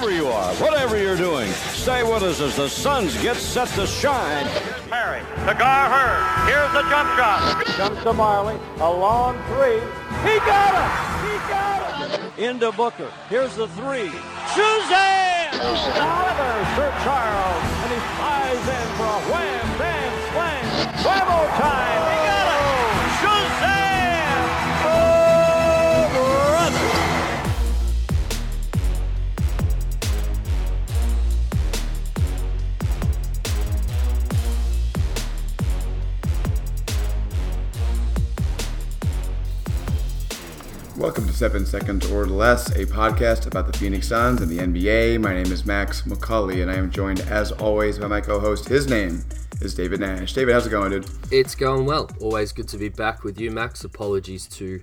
Wherever you are, whatever you're doing, stay with us as the Suns get set to shine. Perry to Gar Hurd. Here's the jump shot. Comes to Marley, a long three. He got it! He got it! Into Booker. Here's the three. Suzanne! Another Sir Charles, and he flies in for a wham, bam, slam. Bravo time! Welcome to Seven Seconds or Less, a podcast about the Phoenix Suns and the NBA. My name is Max McCauley, and I am joined, as always, by my co-host. His name is David Nash. David, how's it going, dude? It's going well. Always good to be back with you, Max. Apologies to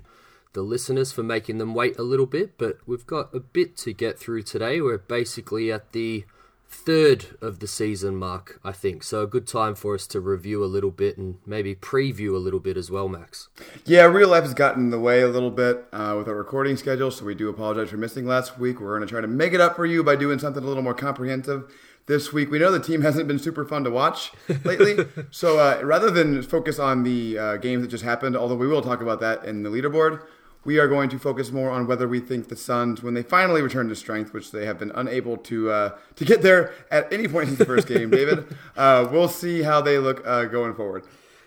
the listeners for making them wait a little bit, but we've got a bit to get through today. We're basically at the third of the season mark, I think. So a good time for us to review a little bit and maybe preview a little bit as well, Max. Yeah, real life has gotten in the way a little bit uh, with our recording schedule, so we do apologize for missing last week. We're going to try to make it up for you by doing something a little more comprehensive this week. We know the team hasn't been super fun to watch lately, so uh, rather than focus on the uh, games that just happened, although we will talk about that in the leaderboard, we are going to focus more on whether we think the Suns, when they finally return to strength, which they have been unable to uh, to get there at any point since the first game, David, uh, we'll see how they look uh, going forward.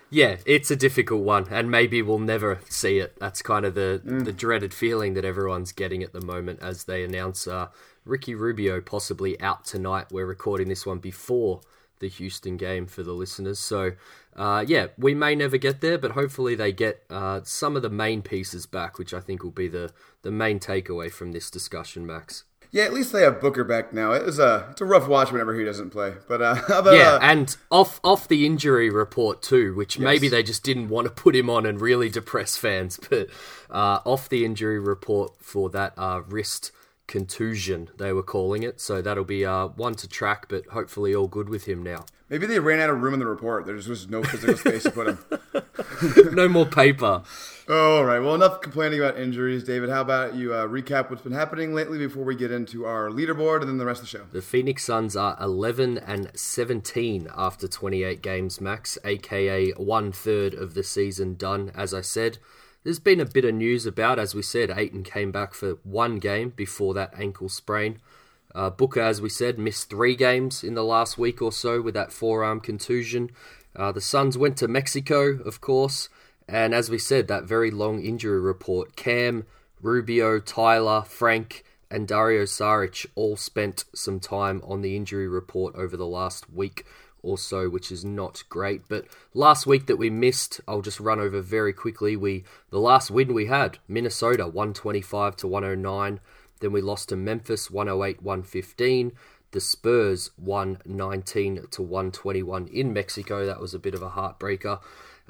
Yeah, it's a difficult one, and maybe we'll never see it. That's kind of the the dreaded feeling that everyone's getting at the moment as they announce uh, Ricky Rubio possibly out tonight. We're recording this one before the Houston game for the listeners, so uh, yeah, we may never get there, but hopefully they get uh, some of the main pieces back, which I think will be the the main takeaway from this discussion, Max. Yeah, at least they have Booker back now. It was a it's a rough watch whenever he doesn't play, but uh, about, Yeah, uh, and off off the injury report too, which maybe they just didn't want to put him on and really depress fans. But uh, off the injury report for that uh, wrist contusion, they were calling it. So that'll be uh, one to track, but hopefully all good with him now. Maybe they ran out of room in the report. There just was no physical space to put him. no more paper. All right. Well, enough complaining about injuries, David. How about you uh, recap what's been happening lately before we get into our leaderboard and then the rest of the show? The Phoenix Suns are 11 and 17 after 28 games, Max, aka one third of the season done. As I said, there's been a bit of news about, as we said, Ayton came back for one game before that ankle sprain. Uh, Booker, as we said, missed three games in the last week or so with that forearm contusion. Uh, the Suns went to Mexico, of course, and as we said, that very long injury report. Cam, Rubio, Tyler, Frank, and Dario Saric all spent some time on the injury report over the last week or so, which is not great. But last week that we missed, I'll just run over very quickly. We the last win we had, Minnesota, 125 to 109. Then we lost to Memphis, 108 115. The Spurs, 119 to 121 in Mexico. That was a bit of a heartbreaker.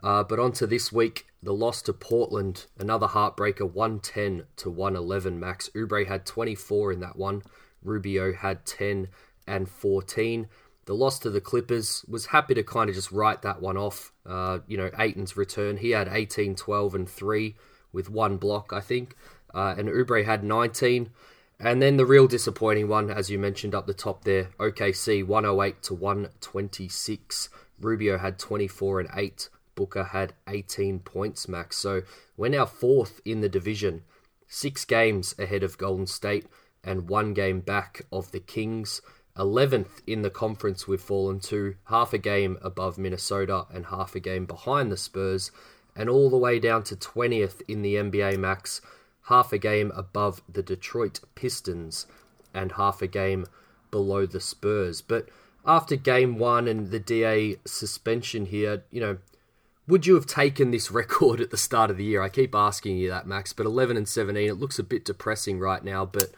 Uh, but on to this week, the loss to Portland, another heartbreaker, 110 to 111. Max Oubre had 24 in that one. Rubio had 10 and 14. The loss to the Clippers was happy to kind of just write that one off. Uh, you know, Ayton's return, he had 18, 12, and 3 with one block, I think. Uh, and Oubre had 19. And then the real disappointing one, as you mentioned up the top there, OKC 108 to 126. Rubio had 24 and 8. Booker had 18 points max. So we're now fourth in the division, six games ahead of Golden State and one game back of the Kings. 11th in the conference we've fallen to, half a game above Minnesota and half a game behind the Spurs, and all the way down to 20th in the NBA max, half a game above the Detroit Pistons and half a game below the Spurs. But after game one and the DA suspension here, you know, would you have taken this record at the start of the year? I keep asking you that, Max, but 11 and 17, it looks a bit depressing right now, but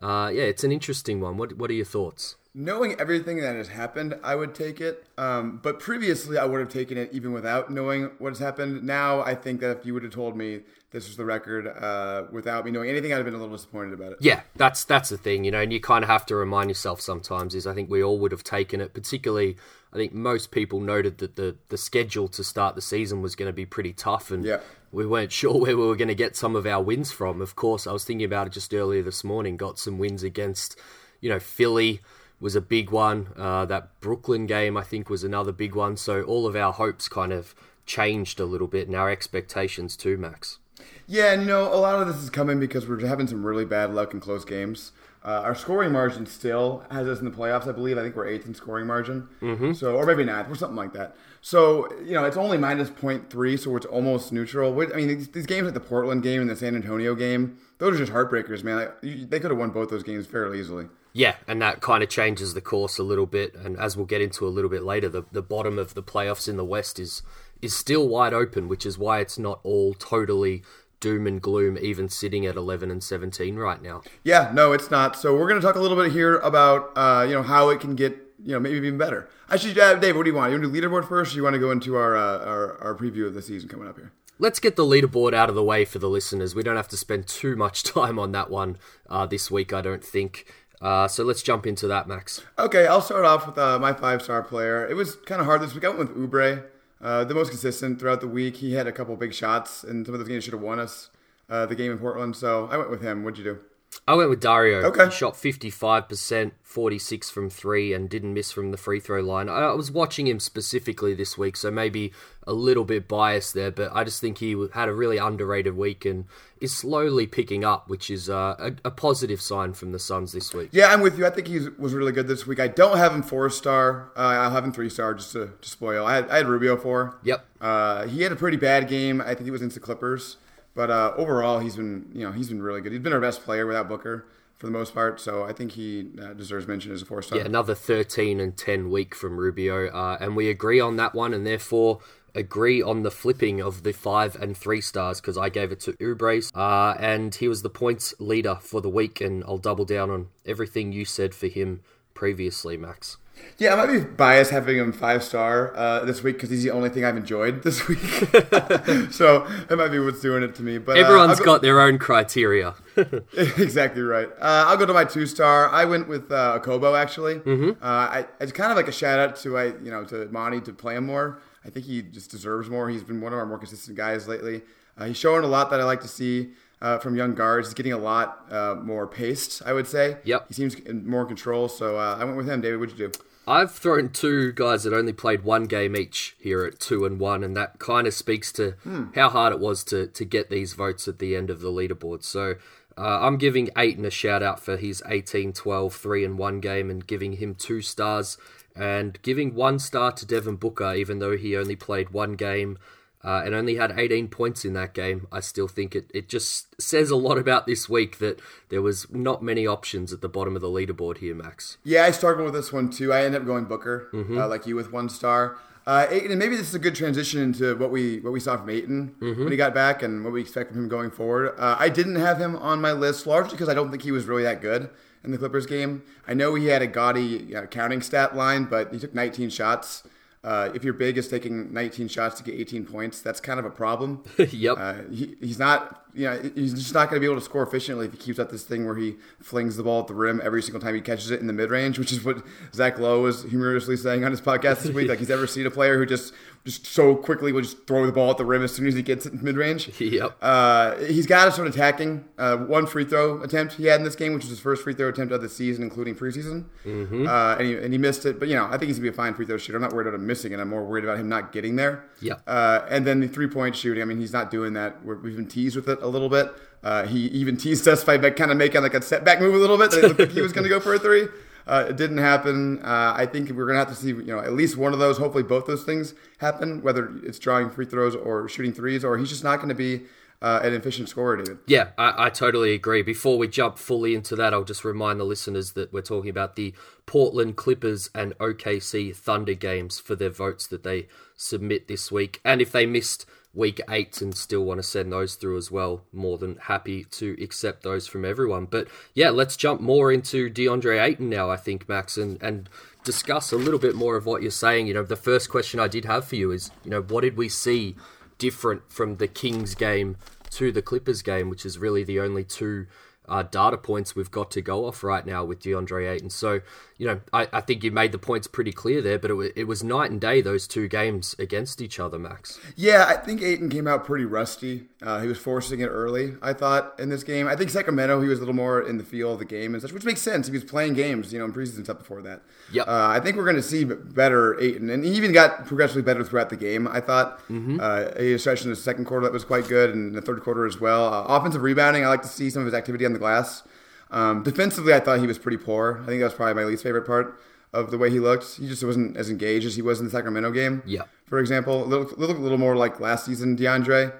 uh, yeah, it's an interesting one. What, what are your thoughts? Knowing everything that has happened, I would take it. Um, but previously, I would have taken it even without knowing what has happened. Now, I think that if you would have told me this was the record uh, without me knowing anything, I'd have been a little disappointed about it. Yeah, that's that's the thing, you know, and you kind of have to remind yourself sometimes. Is I think we all would have taken it, particularly. I think most people noted that the the schedule to start the season was going to be pretty tough, and Yeah. we weren't sure where we were going to get some of our wins from. Of course, I was thinking about it just earlier this morning. Got some wins against, you know, Philly was a big one. Uh, that Brooklyn game, I think, was another big one. So all of our hopes kind of changed a little bit, and our expectations too, Max. Yeah, know, a lot of this is coming because we're having some really bad luck in close games. Uh, our scoring margin still has us in the playoffs, I believe. I think we're eighth in scoring margin. Mm-hmm. So, or maybe ninth, or something like that. So, you know, it's only minus 0.3, so it's almost neutral. I mean, these, these games like the Portland game and the San Antonio game, those are just heartbreakers, man. Like, you- they could have won both those games fairly easily. Yeah, and that kind of changes the course a little bit. And as we'll get into a little bit later, the, the bottom of the playoffs in the West is is still wide open, which is why it's not all totally doom and gloom, even sitting at eleven and seventeen right now. Yeah, no, it's not. So we're going to talk a little bit here about uh, you know how it can get you know maybe even better. Actually, uh, Dave, what do you want? You want to do leaderboard first, or you want to go into our, uh, our our preview of the season coming up here? Let's get the leaderboard out of the way for the listeners. We don't have to spend too much time on that one uh, this week, I don't think. Uh, so let's jump into that, Max. Okay, I'll start off with uh, my five star player. It was kind of hard this week. I went with Oubre, uh, the most consistent throughout the week. He had a couple big shots, and some of those games should have won us uh, the game in Portland. So I went with him. What'd you do? I went with Dario. Okay. He shot 55%, 46 from three, and didn't miss from the free throw line. I was watching him specifically this week, so maybe a little bit biased there, but I just think he had a really underrated week and is slowly picking up, which is uh, a, a positive sign from the Suns this week. Yeah, I'm with you. I think he was really good this week. I don't have him four star. Uh, I'll have him three star just to, to spoil. I had, I had Rubio four. Yep. Uh, he had a pretty bad game. I think he was into Clippers, but uh, overall he's been you know he's been really good. He's been our best player without Booker for the most part. So I think he uh, deserves mention as a four star. Yeah, another 13 and 10 week from Rubio, uh, and we agree on that one, and therefore agree on the flipping of the five and three stars because I gave it to Oubres, uh, and he was the points leader for the week, and I'll double down on everything you said for him previously, Max. Yeah, I might be biased having him five star uh, this week because he's the only thing I've enjoyed this week. so that might be what's doing it to me. But uh, Everyone's I'll go- got their own criteria. exactly right. Uh, I'll go to my two star. I went with uh, Okobo actually. Mm-hmm. Uh, I, it's kind of like a shout out to I you know to Monty to play him more. I think he just deserves more. He's been one of our more consistent guys lately. Uh, he's showing a lot that I like to see. Uh, from young guards, he's getting a lot uh, more paced. I would say. Yep. He seems in more in control. So uh, I went with him. David, what'd you do? I've thrown two guys that only played one game each here at two and one, and that kind of speaks to how hard it was to to get these votes at the end of the leaderboard. So uh, I'm giving Ayton a shout out for his 18 12 3 and 1 game and giving him two stars, and giving one star to Devin Booker, even though he only played one game. Uh, and only had 18 points in that game. I still think it, it just says a lot about this week that there was not many options at the bottom of the leaderboard here, Max. Yeah, I struggled with this one too. I ended up going Booker, uh, like you, with one star. Uh, and maybe this is a good transition into what we what we saw from Ayton when he got back and what we expect from him going forward. Uh, I didn't have him on my list largely because I don't think he was really that good in the Clippers game. I know he had a gaudy you know, counting stat line, but he took 19 shots. Uh, if your big is taking 19 shots to get 18 points, that's kind of a problem. yep. Uh, he, he's not, you know, he's just not going to be able to score efficiently if he keeps up this thing where he flings the ball at the rim every single time he catches it in the mid range, which is what Zach Lowe was humorously saying on his podcast this week. like he's ever seen a player who just just so quickly will just throw the ball at the rim as soon as he gets it in mid range. Yep. Uh, he's got to start attacking. Uh, one free throw attempt he had in this game, which was his first free throw attempt of the season, including preseason. Mm-hmm. Uh, and, he, and he missed it. But, you know, I think he's going to be a fine free throw shooter. I'm not worried about him missing it. I'm more worried about him not getting there. Yep. Uh, and then the three point shooting, I mean, he's not doing that. We're, we've been teased with it a little bit. Uh, he even teased us by kind of making like a setback move a little bit. It looked like he was going to go for a three. Uh, it didn't happen. Uh, I think we're going to have to see, you know, at least one of those. Hopefully, both those things happen. Whether it's drawing free throws or shooting threes, or he's just not going to be uh, an efficient scorer, David. Yeah, I, I totally agree. Before we jump fully into that, I'll just remind the listeners that we're talking about the Portland Clippers and OKC Thunder games for their votes that they submit this week. And if they missed week eight and still want to send those through as well. More than happy to accept those from everyone. But yeah, let's jump more into DeAndre Ayton now, I think, Max, and, and discuss a little bit more of what you're saying. You know, the first question I did have for you is, you know, what did we see different from the Kings game to the Clippers game, which is really the only two uh, data points we've got to go off right now with DeAndre Ayton. So, you know, I, I think you made the points pretty clear there, but it, w- it was night and day, those two games against each other, Max. Yeah, I think Ayton came out pretty rusty. Uh, he was forcing it early, I thought, in this game. I think Sacramento, he was a little more in the feel of the game and such, which makes sense. He was playing games, you know, in preseason stuff before that. Yep. Uh, I think we're going to see better Ayton, and he even got progressively better throughout the game, I thought. Mm-hmm. Uh, stretched in the second quarter that was quite good, and the third quarter as well. Uh, offensive rebounding, I like to see some of his activity on the glass. Um, defensively, I thought he was pretty poor. I think that was probably my least favorite part of the way he looked. He just wasn't as engaged as he was in the Sacramento game. Yeah. For example, a little, little, little more like last season DeAndre.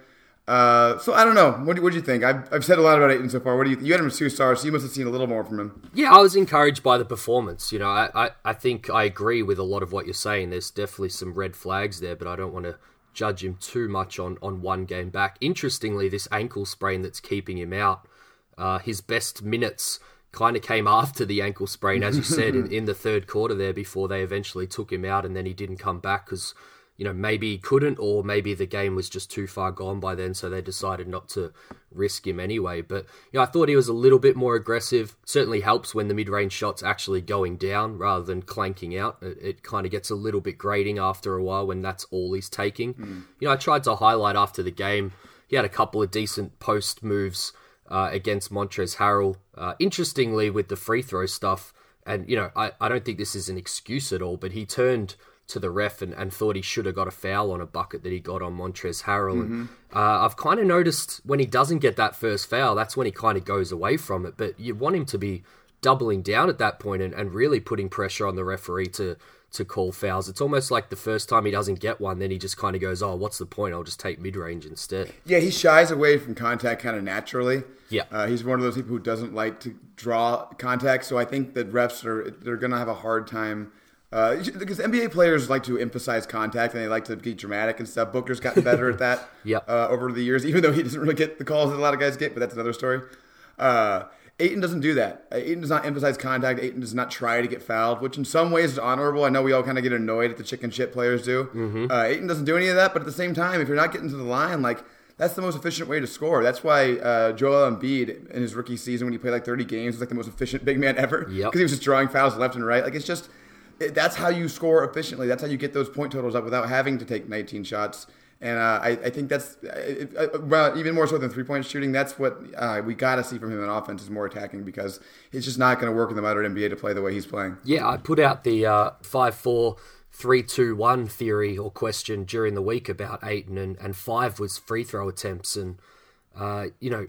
Uh, so I don't know. What do, what do you think? I've, I've said a lot about Ayton so far. What do you? You had him two stars, so you must have seen a little more from him. Yeah, I was encouraged by the performance. You know, I, I, I think I agree with a lot of what you're saying. There's definitely some red flags there, but I don't want to judge him too much on, on one game back. Interestingly, this ankle sprain that's keeping him out, uh, his best minutes kind of came after the ankle sprain, as you said, in, in the third quarter there before they eventually took him out and then he didn't come back because, you know, maybe he couldn't or maybe the game was just too far gone by then, so they decided not to risk him anyway. But, you know, I thought he was a little bit more aggressive. Certainly helps when the mid range shot's actually going down rather than clanking out. It, it kind of gets a little bit grating after a while when that's all he's taking. Mm. You know, I tried to highlight after the game, he had a couple of decent post moves uh, against Montrezl Harrell. Uh, interestingly, with the free throw stuff, and you know, I, I don't think this is an excuse at all, but he turned to the ref and, and thought he should have got a foul on a bucket that he got on Montrezl Harrell. Mm-hmm. And uh, I've kind of noticed when he doesn't get that first foul, that's when he kind of goes away from it. But you want him to be doubling down at that point and, and really putting pressure on the referee to to call fouls. It's almost like the first time he doesn't get one, then he just kind of goes, "Oh, what's the point? I'll just take mid range instead." Yeah, he shies away from contact kind of naturally. Yeah, uh, he's one of those people who doesn't like to draw contact. So I think that refs are they're going to have a hard time. Uh, because NBA players like to emphasize contact and they like to get dramatic and stuff. Booker's gotten better at that yep. uh, over the years, even though he doesn't really get the calls that a lot of guys get, but that's another story. Uh, Ayton doesn't do that. Ayton does not emphasize contact. Ayton does not try to get fouled, which in some ways is honorable. I know we all kind of get annoyed at the chicken shit players do. Mm-hmm. Uh, Ayton doesn't do any of that, but at the same time, if you're not getting to the line, like that's the most efficient way to score. That's why uh, Joel Embiid in his rookie season, when he played like 30 games, was like the most efficient big man ever because yep. he was just drawing fouls left and right. Like it's just it, that's how you score efficiently. That's how you get those point totals up without having to take 19 shots. And uh, I, I, think that's uh, well, even more so than three point shooting. That's what uh, we got to see from him in offense is more attacking because it's just not going to work in the modern NBA to play the way he's playing. Yeah, I put out the uh, five four three two one theory or question during the week about Ayton, and, and five was free throw attempts, and uh, you know.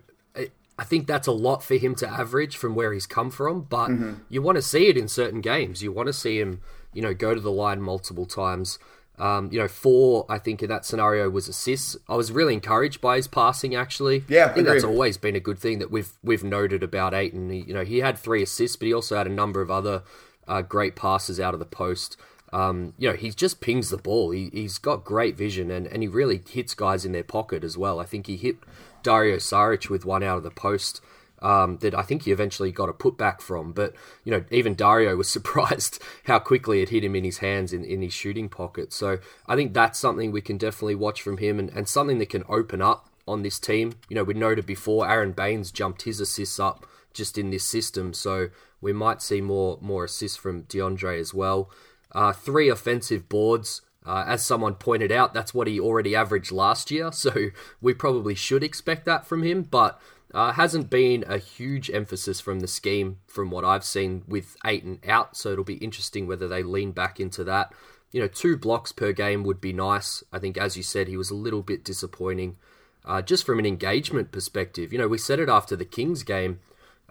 I think that's a lot for him to average from where he's come from, but mm-hmm. you want to see it in certain games. You want to see him, you know, go to the line multiple times. Um, you know, four, I think in that scenario was assists. I was really encouraged by his passing. Actually, yeah, I think that's always been a good thing that we've we've noted about Ayton. He, you know, he had three assists, but he also had a number of other uh, great passes out of the post. Um, you know, he just pings the ball. He, he's got great vision, and, and he really hits guys in their pocket as well. I think he hit Dario Saric with one out of the post. Um, that I think he eventually got a putback from. But, you know, even Dario was surprised how quickly it hit him in his hands in, in his shooting pocket. So I think that's something we can definitely watch from him and, and something that can open up on this team. You know, we noted before Aron Baynes jumped his assists up just in this system. So we might see more, more assists from DeAndre as well. Uh, three offensive boards. Uh, as someone pointed out, that's what he already averaged last year, so we probably should expect that from him. But uh, hasn't been a huge emphasis from the scheme from what I've seen with Ayton out, so it'll be interesting whether they lean back into that. You know, two blocks per game would be nice. I think, as you said, he was a little bit disappointing uh, just from an engagement perspective. You know, we said it after the Kings game.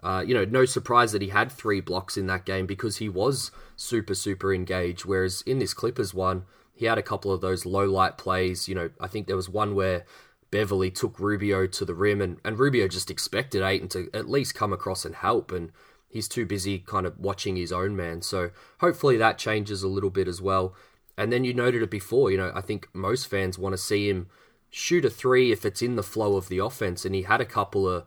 Uh, you know, no surprise that he had three blocks in that game because he was super, super engaged. Whereas in this Clippers one, he had a couple of those low light plays. You know, I think there was one where Beverley took Rubio to the rim, and, and Rubio just expected Ayton to at least come across and help, and he's too busy kind of watching his own man. So hopefully that changes a little bit as well. And then you noted it before, you know, I think most fans want to see him shoot a three if it's in the flow of the offense. And he had a couple of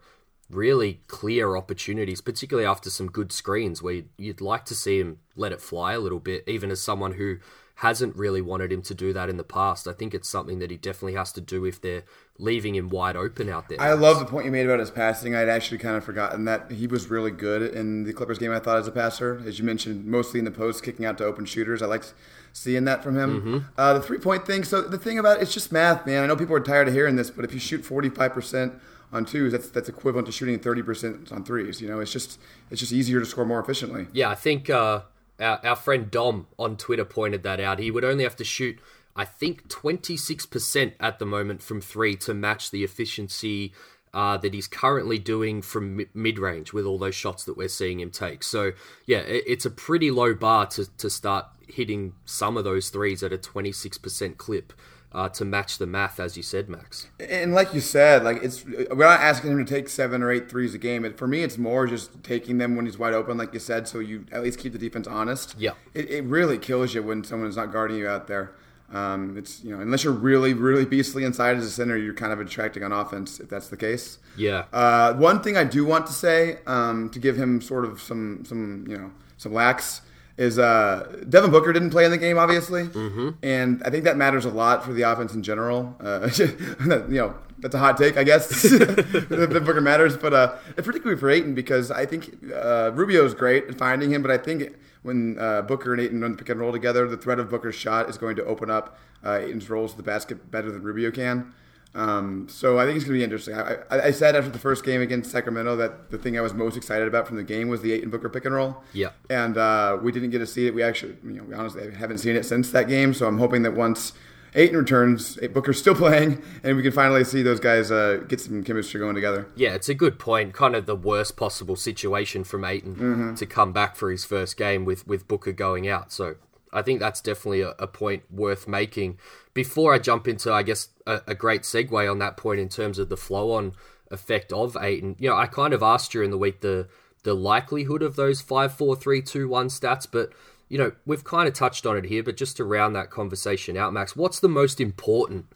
really clear opportunities, particularly after some good screens where you'd, you'd like to see him let it fly a little bit, even as someone who hasn't really wanted him to do that in the past. I think it's something that he definitely has to do if they're leaving him wide open out there. I love the point you made about his passing. I'd actually kind of forgotten that he was really good in the Clippers game. I thought as a passer, as you mentioned, mostly in the post, kicking out to open shooters. I liked seeing that from him. Mm-hmm. Uh, the three point thing. So the thing about it, it's just math, man. I know people are tired of hearing this, but if you shoot forty five percent on twos, that's that's equivalent to shooting thirty percent on threes. You know, it's just it's just easier to score more efficiently. Yeah, I think uh, our, our friend Dom on Twitter pointed that out. He would only have to shoot, I think, twenty six percent at the moment from three to match the efficiency. Uh, that he's currently doing from mid range with all those shots that we're seeing him take. So, yeah, it, it's a pretty low bar to, to start hitting some of those threes at a 26% clip uh, to match the math, as you said, Max. And like you said, like it's we're not asking him to take seven or eight threes a game. It, for me, it's more just taking them when he's wide open, like you said, so you at least keep the defense honest. Yeah, it, it really kills you when someone is not guarding you out there. Um, it's you know unless you're really really beastly inside as a center, you're kind of attracting on offense if that's the case. Yeah. Uh, one thing I do want to say um, to give him sort of some some you know some lax is uh, Devin Booker didn't play in the game, obviously, mm-hmm. and I think that matters a lot for the offense in general. Uh, you know, that's a hot take, I guess. that Booker matters, but uh, particularly for Ayton because I think uh, Rubio is great at finding him, but I think when uh, Booker and Ayton run the pick and roll together, the threat of Booker's shot is going to open up uh, Ayton's rolls to the basket better than Rubio can. Um, so I think it's going to be interesting. I, I, I, said after the first game against Sacramento that the thing I was most excited about from the game was the Ayton Booker pick and roll. Yeah. And uh, we didn't get to see it. We actually, you know, we honestly haven't seen it since that game. So I'm hoping that once Ayton returns, Booker's still playing, and we can finally see those guys uh, get some chemistry going together. Yeah, it's a good point. Kind of the worst possible situation from Ayton mm-hmm. to come back for his first game with with Booker going out. So I think that's definitely a, a point worth making. Before I jump into, I guess, a, a, great segue on that point in terms of the flow on effect of Ayton, you know, I kind of asked during the week the the likelihood of those five, four, three, two, one stats, but you know, we've kind of touched on it here, but just to round that conversation out, Max, what's the most important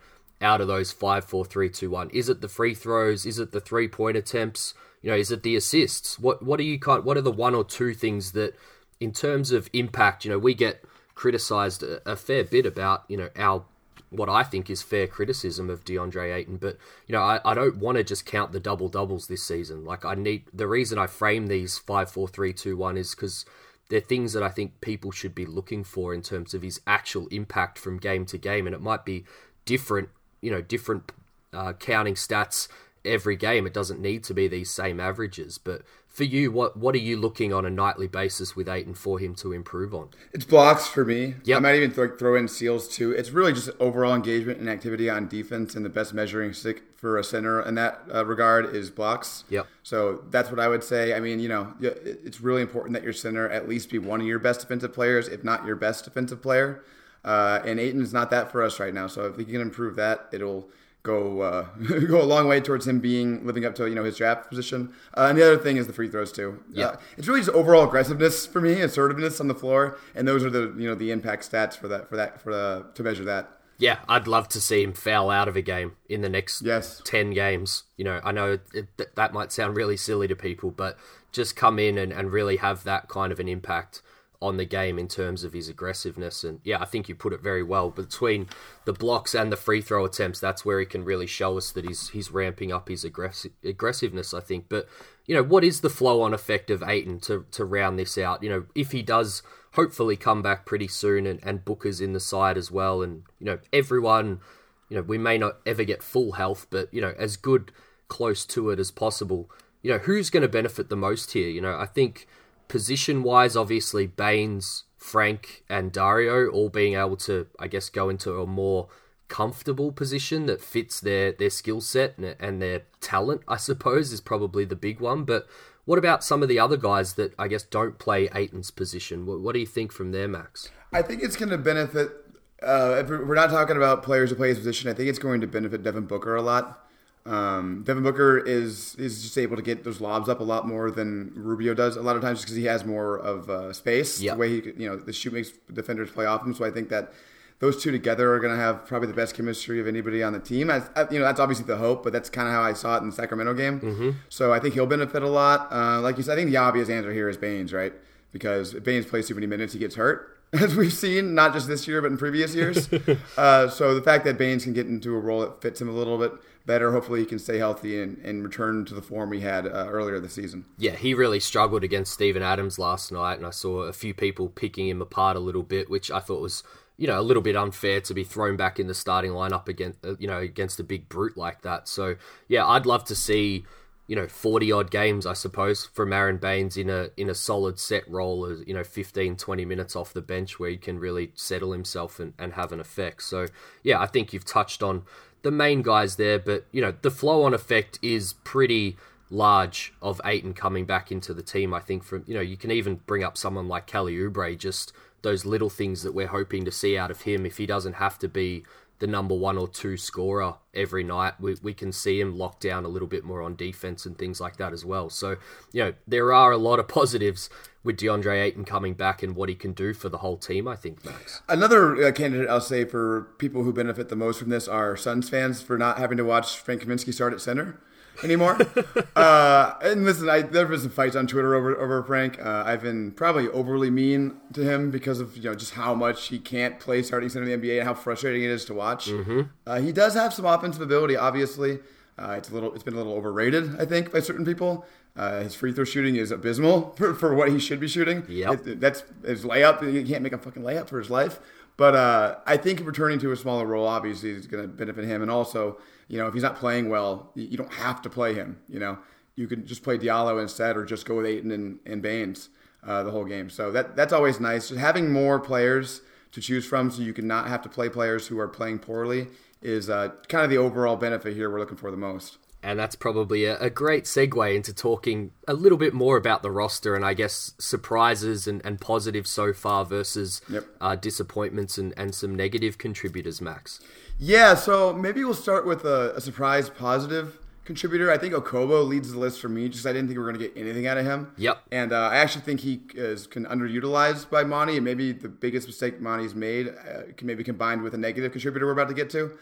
out of those five, four, three, two, one? Is it the free throws? Is it the three point attempts? You know, is it the assists? What what are you kind? what are the one or two things that in terms of impact, you know, we get criticized a, a fair bit about, you know, our what I think is fair criticism of DeAndre Ayton, but you know, I, I don't want to just count the double doubles this season. Like I need the reason I frame these five, four, three, two, one is because they're things that I think people should be looking for in terms of his actual impact from game to game, and it might be different, you know, different uh, counting stats every game. It doesn't need to be these same averages, but for you, what what are you looking on a nightly basis with Ayton for him to improve on? It's blocks for me. Yep. I might even throw, throw in seals too. It's really just overall engagement and activity on defense, and the best measuring stick for a center in that uh, regard is blocks. Yep. So that's what I would say. I mean, you know, it's really important that your center at least be one of your best defensive players, if not your best defensive player. Uh, and Ayton is not that for us right now. So if he can improve that, it'll go uh, go a long way towards him being living up to you know his draft position. Uh, and the other thing is the free throws too. Yeah, uh, it's really just overall aggressiveness for me, assertiveness on the floor, and those are the you know the impact stats for that for that for the, to measure that. Yeah, I'd love to see him foul out of a game in the next yes. 10 games. You know, I know it, that might sound really silly to people, but just come in and, and really have that kind of an impact on the game in terms of his aggressiveness. And yeah, I think you put it very well. Between the blocks and the free throw attempts, that's where he can really show us that he's he's ramping up his aggressive aggressiveness. I think. But you know, what is the flow on effect of Ayton to to round this out? You know, if he does hopefully come back pretty soon and, and Booker's in the side as well, and you know everyone. You know, we may not ever get full health, but you know, as good close to it as possible. You know, who's going to benefit the most here? You know, I think position wise, obviously Baynes, Frank, and Dario all being able to, I guess, go into a more comfortable position that fits their their skill set and, and their talent. I suppose is probably the big one. But what about some of the other guys that I guess don't play Ayton's position? What, what do you think from there, Max? I think it's going to benefit. Uh, if we're not talking about players who play his position, I think it's going to benefit Devin Booker a lot. Um, Devin Booker is is just able to get those lobs up a lot more than Rubio does a lot of times because he has more of uh, space. Yep. The way he, you know, the shoot makes defenders play off him. So I think that those two together are going to have probably the best chemistry of anybody on the team. As, uh, you know, that's obviously the hope, but that's kind of how I saw it in the Sacramento game. Mm-hmm. So I think he'll benefit a lot. Uh, like you said, I think the obvious answer here is Baynes, right? Because if Baynes plays too many minutes, he gets hurt. As we've seen, not just this year, but in previous years. uh, so the fact that Baynes can get into a role that fits him a little bit better. Hopefully, he can stay healthy and, and return to the form he had uh, earlier this season. Yeah, he really struggled against Steven Adams last night, and I saw a few people picking him apart a little bit, which I thought was you know a little bit unfair to be thrown back in the starting lineup against uh, you know against a big brute like that. So yeah, I'd love to see you know 40 odd games I suppose from Aron Baynes in a in a solid set role as you know 15 20 minutes off the bench where he can really settle himself and, and have an effect. So yeah, I think you've touched on the main guys there, but you know the flow on effect is pretty large of Ayton coming back into the team. I think from you know you can even bring up someone like Kelly Oubre, just those little things that we're hoping to see out of him. If he doesn't have to be the number one or two scorer every night, we, we can see him lock down a little bit more on defense and things like that as well. So, you know, there are a lot of positives with DeAndre Ayton coming back and what he can do for the whole team, I think, Max. Another uh, candidate I'll say for people who benefit the most from this are Suns fans for not having to watch Frank Kaminsky start at center anymore. uh, and listen, I, there have been some fights on Twitter over over Frank. Uh, I've been probably overly mean to him because of you know just how much he can't play starting center in the NBA and how frustrating it is to watch. Mm-hmm. Uh, he does have some offensive ability, obviously. Uh, it's a little, it's been a little overrated, I think, by certain people. Uh, his free throw shooting is abysmal for, for what he should be shooting. Yeah, that's his layup. He can't make a fucking layup for his life. But uh, I think returning to a smaller role obviously is going to benefit him, and also you know, if he's not playing well, you don't have to play him. You know, you can just play Diallo instead, or just go with Ayton and, and Baynes uh, the whole game. So that that's always nice. Just having more players to choose from, so you can not have to play players who are playing poorly, is uh, kind of the overall benefit here we're looking for the most. And that's probably a, a, great segue into talking a little bit more about the roster and I guess surprises and, and positives so far versus yep. uh, disappointments and, and some negative contributors, Max. Yeah, so maybe we'll start with a, a surprise positive contributor. I think Okobo leads the list for me. Just I didn't think we were going to get anything out of him. Yep. And uh, I actually think he is can underutilized by Monty, and maybe the biggest mistake Monty's made uh, can maybe combined with a negative contributor we're about to get to.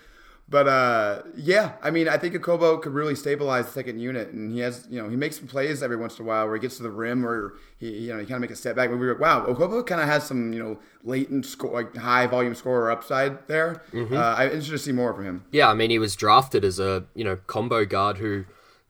But uh, yeah, I mean, I think Okobo could really stabilize the second unit, and he has, you know, he makes some plays every once in a while where he gets to the rim or he, you know, he kind of make a step back. But we were, wow, Okobo kind of has some, you know, latent score, like high volume scorer upside there. Mm-hmm. Uh, I'm interested to see more from him. Yeah, I mean, he was drafted as a, you know, combo guard who.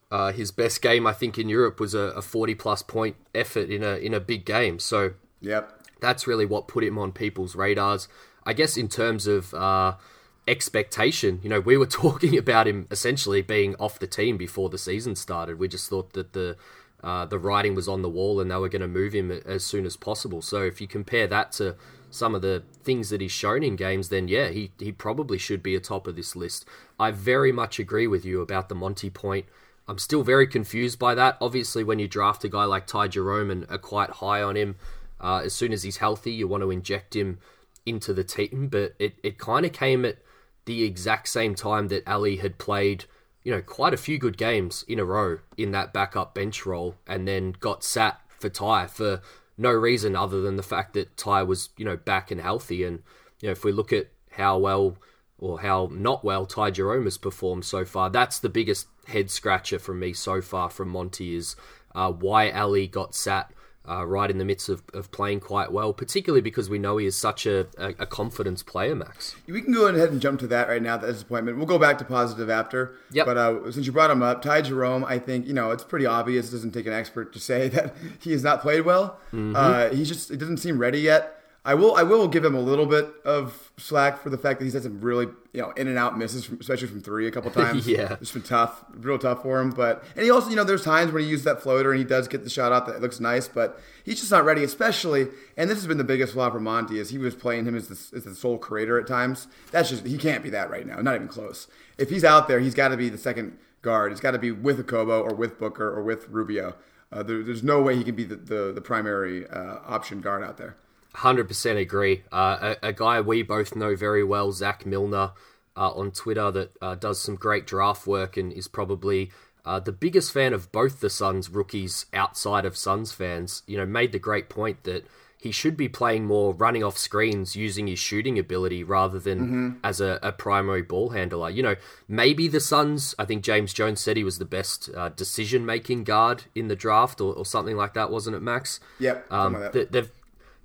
Uh, his best game, I think, in Europe was a, a 40 plus point effort in a in a big game. So, yep, that's really what put him on people's radars. I guess in terms of uh, expectation. You know, we were talking about him essentially being off the team before the season started. We just thought that the uh, the writing was on the wall and they were going to move him as soon as possible. So if you compare that to some of the things that he's shown in games, then yeah, he he probably should be atop of this list. I very much agree with you about the Monty point. I'm still very confused by that. Obviously, when you draft a guy like Ty Jerome and are quite high on him, uh, as soon as he's healthy, you want to inject him into the team. But it, it kind of came at the exact same time that Elie had played, you know, quite a few good games in a row in that backup bench role and then got sat for Ty for no reason other than the fact that Ty was, you know, back and healthy. And, you know, if we look at how well or how not well Ty Jerome has performed so far, that's the biggest head scratcher from me so far from Monty is uh, why Elie got sat uh, right in the midst of, of playing quite well, particularly because we know he is such a, a, a, confidence player, Max. We can go ahead and jump to that right now, the disappointment. We'll go back to positive after. Yep. But uh, since you brought him up, Ty Jerome, I think, you know, it's pretty obvious. It doesn't take an expert to say that he has not played well. Mm-hmm. Uh, he just, it doesn't seem ready yet. I will I will give him a little bit of slack for the fact that he's had some really you know in and out misses, from, especially from three a couple times. yeah, it's been tough, real tough for him. But and he also you know there's times when he uses that floater and he does get the shot out that looks nice, but he's just not ready. Especially and this has been the biggest flaw for Monty is he was playing him as the, as the sole creator at times. That's just he can't be that right now, not even close. If he's out there, he's got to be the second guard. He's got to be with Okobo or with Booker or with Rubio. Uh, there, there's no way he can be the, the, the primary uh, option guard out there. 100% agree. Uh, a, a, guy we both know very well, Zach Milner, uh, on Twitter, that uh, does some great draft work and is probably uh, the biggest fan of both the Suns rookies outside of Suns fans, you know, made the great point that he should be playing more running off screens using his shooting ability rather than mm-hmm. as a, a, primary ball handler. You know, maybe the Suns, I think James Jones said he was the best uh, decision making guard in the draft or, or, something like that, wasn't it, Max? Yep. Um, they've,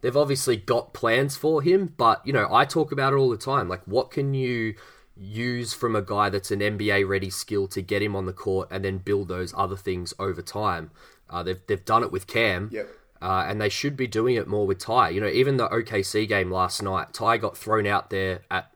they've obviously got plans for him, but, you know, I talk about it all the time. Like, what can you use from a guy that's an NBA ready skill to get him on the court and then build those other things over time. Uh, they've they've done it with Cam, yep. uh, and they should be doing it more with Ty. You know, even the OKC game last night, Ty got thrown out there at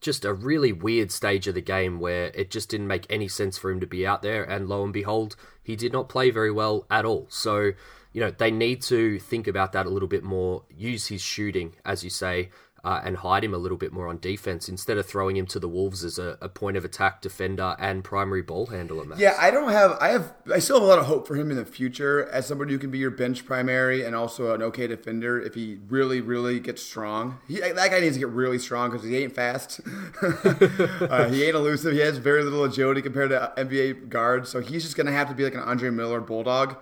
just a really weird stage of the game where it just didn't make any sense for him to be out there, and lo and behold, he did not play very well at all. So. You know, they need to think about that a little bit more. Use his shooting, as you say, uh, and hide him a little bit more on defense instead of throwing him to the wolves as a, a point of attack defender and primary ball handler. Max. Yeah, I don't have. I have. I still have a lot of hope for him in the future as somebody who can be your bench primary and also an okay defender if he really, really gets strong. He, that guy needs to get really strong because he ain't fast. uh, he ain't elusive. He has very little agility compared to NBA guards, so he's just gonna have to be like an Andre Miller bulldog.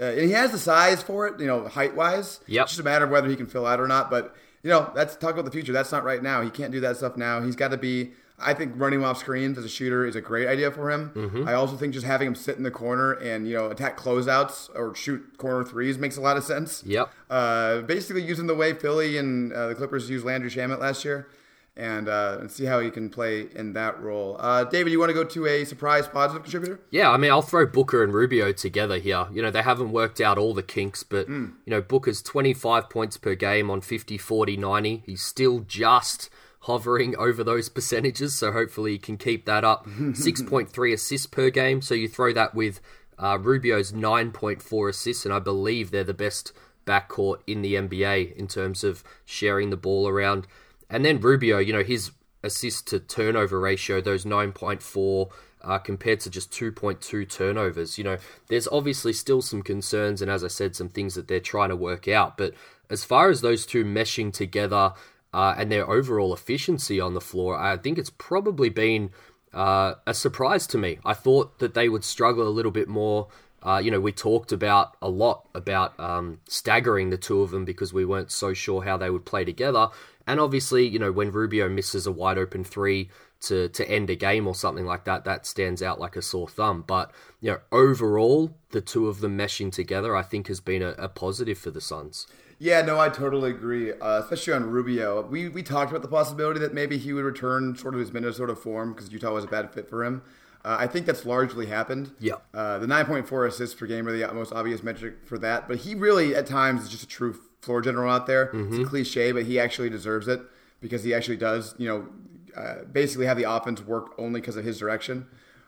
Uh, and he has the size for it, you know, height wise. Yep. It's just a matter of whether he can fill out or not. But you know, that's talk about the future. That's not right now. He can't do that stuff now. He's got to be. I think running off screens as a shooter is a great idea for him. Mm-hmm. I also think just having him sit in the corner and you know attack closeouts or shoot corner threes makes a lot of sense. Yep. Uh, basically using the way Philly and uh, the Clippers used Landry Shamet last year and, uh, and see how he can play in that role. Uh, David, you want to go to a surprise positive contributor? Yeah, I mean, I'll throw Booker and Rubio together here. You know, they haven't worked out all the kinks, but, mm. you know, Booker's 25 points per game on 50, 40, 90. He's still just hovering over those percentages, so hopefully he can keep that up. 6.3 assists per game, so you throw that with uh, Rubio's 9.4 assists, and I believe they're the best backcourt in the NBA in terms of sharing the ball around. And then Rubio, you know, his assist to turnover ratio, those 9.4 uh, compared to just 2.2 turnovers. You know, there's obviously still some concerns, and as I said, some things that they're trying to work out. But as far as those two meshing together uh, and their overall efficiency on the floor, I think it's probably been uh, a surprise to me. I thought that they would struggle a little bit more. Uh, you know, we talked about a lot about um, staggering the two of them because we weren't so sure how they would play together. And obviously, you know, when Rubio misses a wide open three to, to end a game or something like that, that stands out like a sore thumb. But, you know, overall, the two of them meshing together, I think, has been a, a positive for the Suns. Yeah, no, I totally agree, uh, especially on Rubio. We, we talked about the possibility that maybe he would return sort of his Minnesota form because Utah was a bad fit for him. Uh, I think that's largely happened. Yeah. Uh, the 9.4 assists per game are the most obvious metric for that, but he really, at times, is just a true floor general out there. Mm-hmm. It's a cliche, but he actually deserves it because he actually does, you know, uh, basically have the offense work only because of his direction.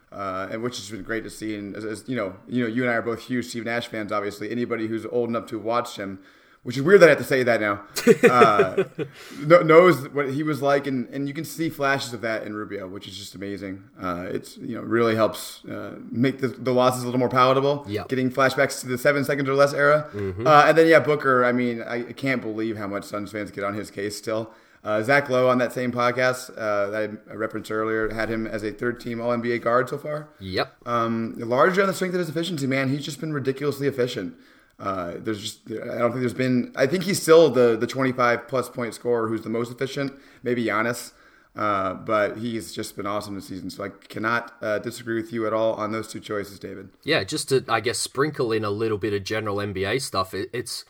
Uh, and which has been great to see. And as, as, you know, you know, you and I are both huge Steve Nash fans. Obviously, anybody who's old enough to watch him which is weird that I have to say that now. Uh, knows what he was like, and, and you can see flashes of that in Rubio, which is just amazing. Uh, it's you know really helps uh, make the, the losses a little more palatable. Yeah, getting flashbacks to the seven seconds or less era, mm-hmm. Uh, and then yeah, Booker. I mean, I can't believe how much Suns fans get on his case still. Uh, Zach Lowe on that same podcast uh, that I referenced earlier had him as a third team All NBA guard so far. Yep. Um, largely on the strength of his efficiency, man. He's just been ridiculously efficient. Uh, there's just I don't think there's been I think he's still the the 25 plus point scorer who's the most efficient maybe Giannis uh, but he's just been awesome this season so I cannot uh, disagree with you at all on those two choices David yeah just to I guess sprinkle in a little bit of general NBA stuff it, it's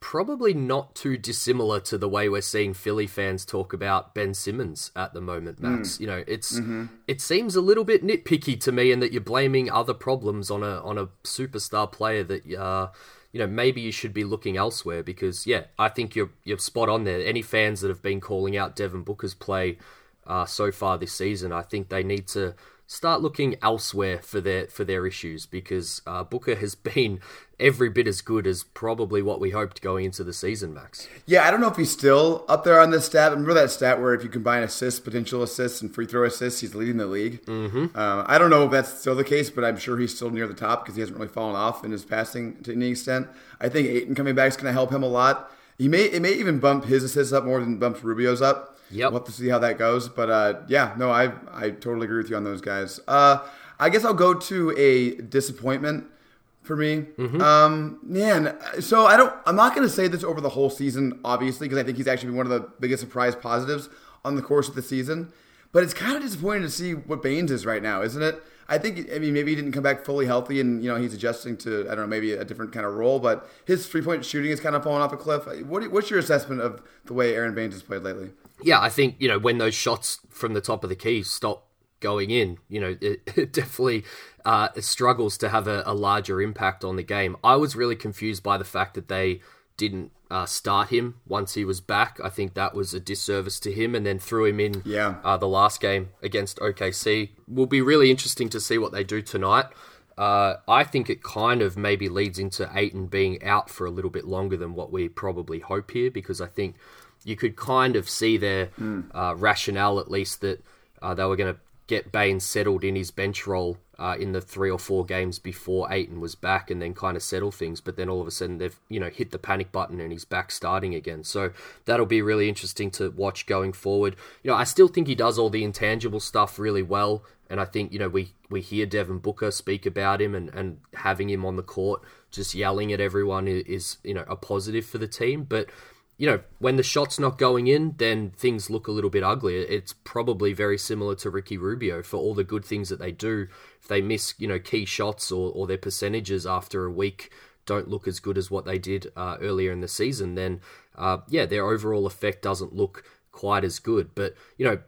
probably not too dissimilar to the way we're seeing Philly fans talk about Ben Simmons at the moment, Max. Mm. You know, it's mm-hmm. it seems a little bit nitpicky to me, in that you're blaming other problems on a on a superstar player that uh, you know, maybe you should be looking elsewhere because, yeah, I think you're you're spot on there. Any fans that have been calling out Devin Booker's play uh, so far this season, I think they need to start looking elsewhere for their for their issues because uh, Booker has been every bit as good as probably what we hoped going into the season, Max. Yeah, I don't know if he's still up there on this stat. Remember that stat where if you combine assists, potential assists, and free throw assists, he's leading the league. Mm-hmm. Uh, I don't know if that's still the case, but I'm sure he's still near the top because he hasn't really fallen off in his passing to any extent. I think Ayton coming back is going to help him a lot. He may it may even bump his assists up more than bumps Rubio's up. Yep. We'll have to see how that goes. But uh, yeah, no, I I totally agree with you on those guys. Uh, I guess I'll go to a disappointment for me. Mm-hmm. Um, man, so I don't. I'm not going to say this over the whole season, obviously, because I think he's actually been one of the biggest surprise positives on the course of the season. But it's kind of disappointing to see what Baynes is right now, isn't it? I think. I mean, maybe he didn't come back fully healthy, and you know he's adjusting to I don't know maybe a different kind of role. But his three point shooting is kind of falling off a cliff. What, what's your assessment of the way Aron Baynes has played lately? Yeah, I think you know when those shots from the top of the key stop going in, you know, it, it definitely uh, struggles to have a, a, larger impact on the game. I was really confused by the fact that they didn't uh, start him once he was back. I think that was a disservice to him, and then threw him in yeah. uh, the last game against OKC. Will be really interesting to see what they do tonight. Uh, I think it kind of maybe leads into Ayton being out for a little bit longer than what we probably hope here, because I think you could kind of see their mm. rationale, at least, that uh, they were going to get Baynes settled in his bench role uh, in the three or four games before Ayton was back, and then kind of settle things. But then all of a sudden they've you know hit the panic button and he's back starting again. So that'll be really interesting to watch going forward. You know, I still think he does all the intangible stuff really well, and I think you know we we hear Devin Booker speak about him and and having him on the court just yelling at everyone is, is you know a positive for the team, but you know, when the shot's not going in, then things look a little bit ugly. It's probably very similar to Ricky Rubio for all the good things that they do. If they miss, you know, key shots or, or their percentages after a week don't look as good as what they did uh, earlier in the season, then uh, yeah, their overall effect doesn't look quite as good. But you know,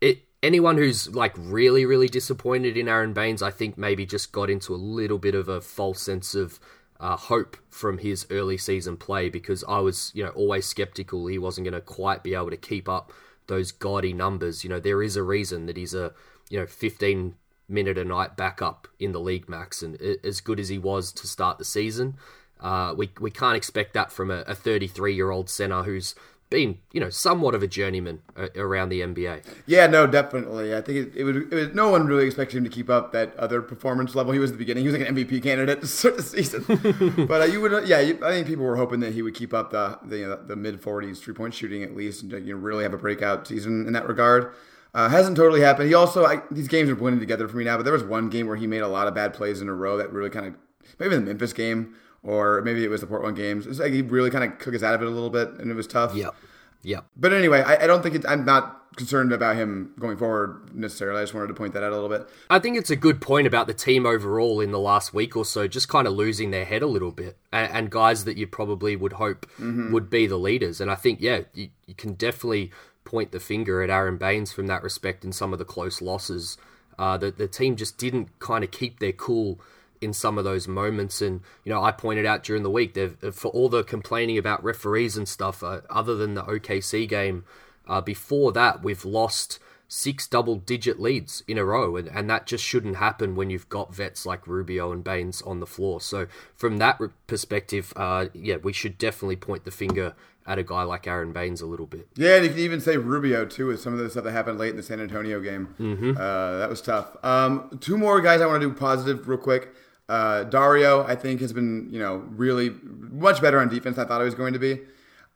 it anyone who's like really really disappointed in Aron Baynes, I think maybe just got into a little bit of a false sense of uh, hope from his early season play because I was, you know, always skeptical he wasn't going to quite be able to keep up those gaudy numbers. You know, there is a reason that he's a, you know, 15 minute a night backup in the league max, and as good as he was to start the season, uh, we we can't expect that from a 33 year old center who's been, you know, somewhat of a journeyman uh, around the NBA. Yeah, no, definitely. I think it, it, would, it was, no one really expected him to keep up that other performance level he was at the beginning. He was like an MVP candidate to start the season. but uh, you would, yeah, you, I think people were hoping that he would keep up the the, uh, the mid 40s three point shooting at least, and you know, really have a breakout season in that regard. Uh, hasn't totally happened. He also I, these games are blending together for me now. But there was one game where he made a lot of bad plays in a row that really kind of maybe the Memphis game or maybe it was the Portland games. It's like he really kind of took us out of it a little bit, and it was tough. Yep. Yep. But anyway, I, I don't think it, I'm not concerned about him going forward necessarily. I just wanted to point that out a little bit. I think it's a good point about the team overall in the last week or so, just kind of losing their head a little bit, and, and guys that you probably would hope mm-hmm. would be the leaders. And I think, yeah, you, you can definitely point the finger at Aron Baynes from that respect in some of the close losses. Uh, the, the team just didn't kind of keep their cool in some of those moments. And you know, I pointed out during the week that for all the complaining about referees and stuff, uh, other than the OKC game, uh, before that we've lost six double-digit leads in a row, and, and that just shouldn't happen when you've got vets like Rubio and Baynes on the floor. So from that perspective, uh, yeah, we should definitely point the finger at a guy like Aron Baynes a little bit. Yeah, and you can even say Rubio too with some of the stuff that happened late in the San Antonio game. Mm-hmm. Uh, that was tough. Um, two more guys I want to do positive real quick. Uh, Dario, I think, has been you know really much better on defense. Than I thought he was going to be.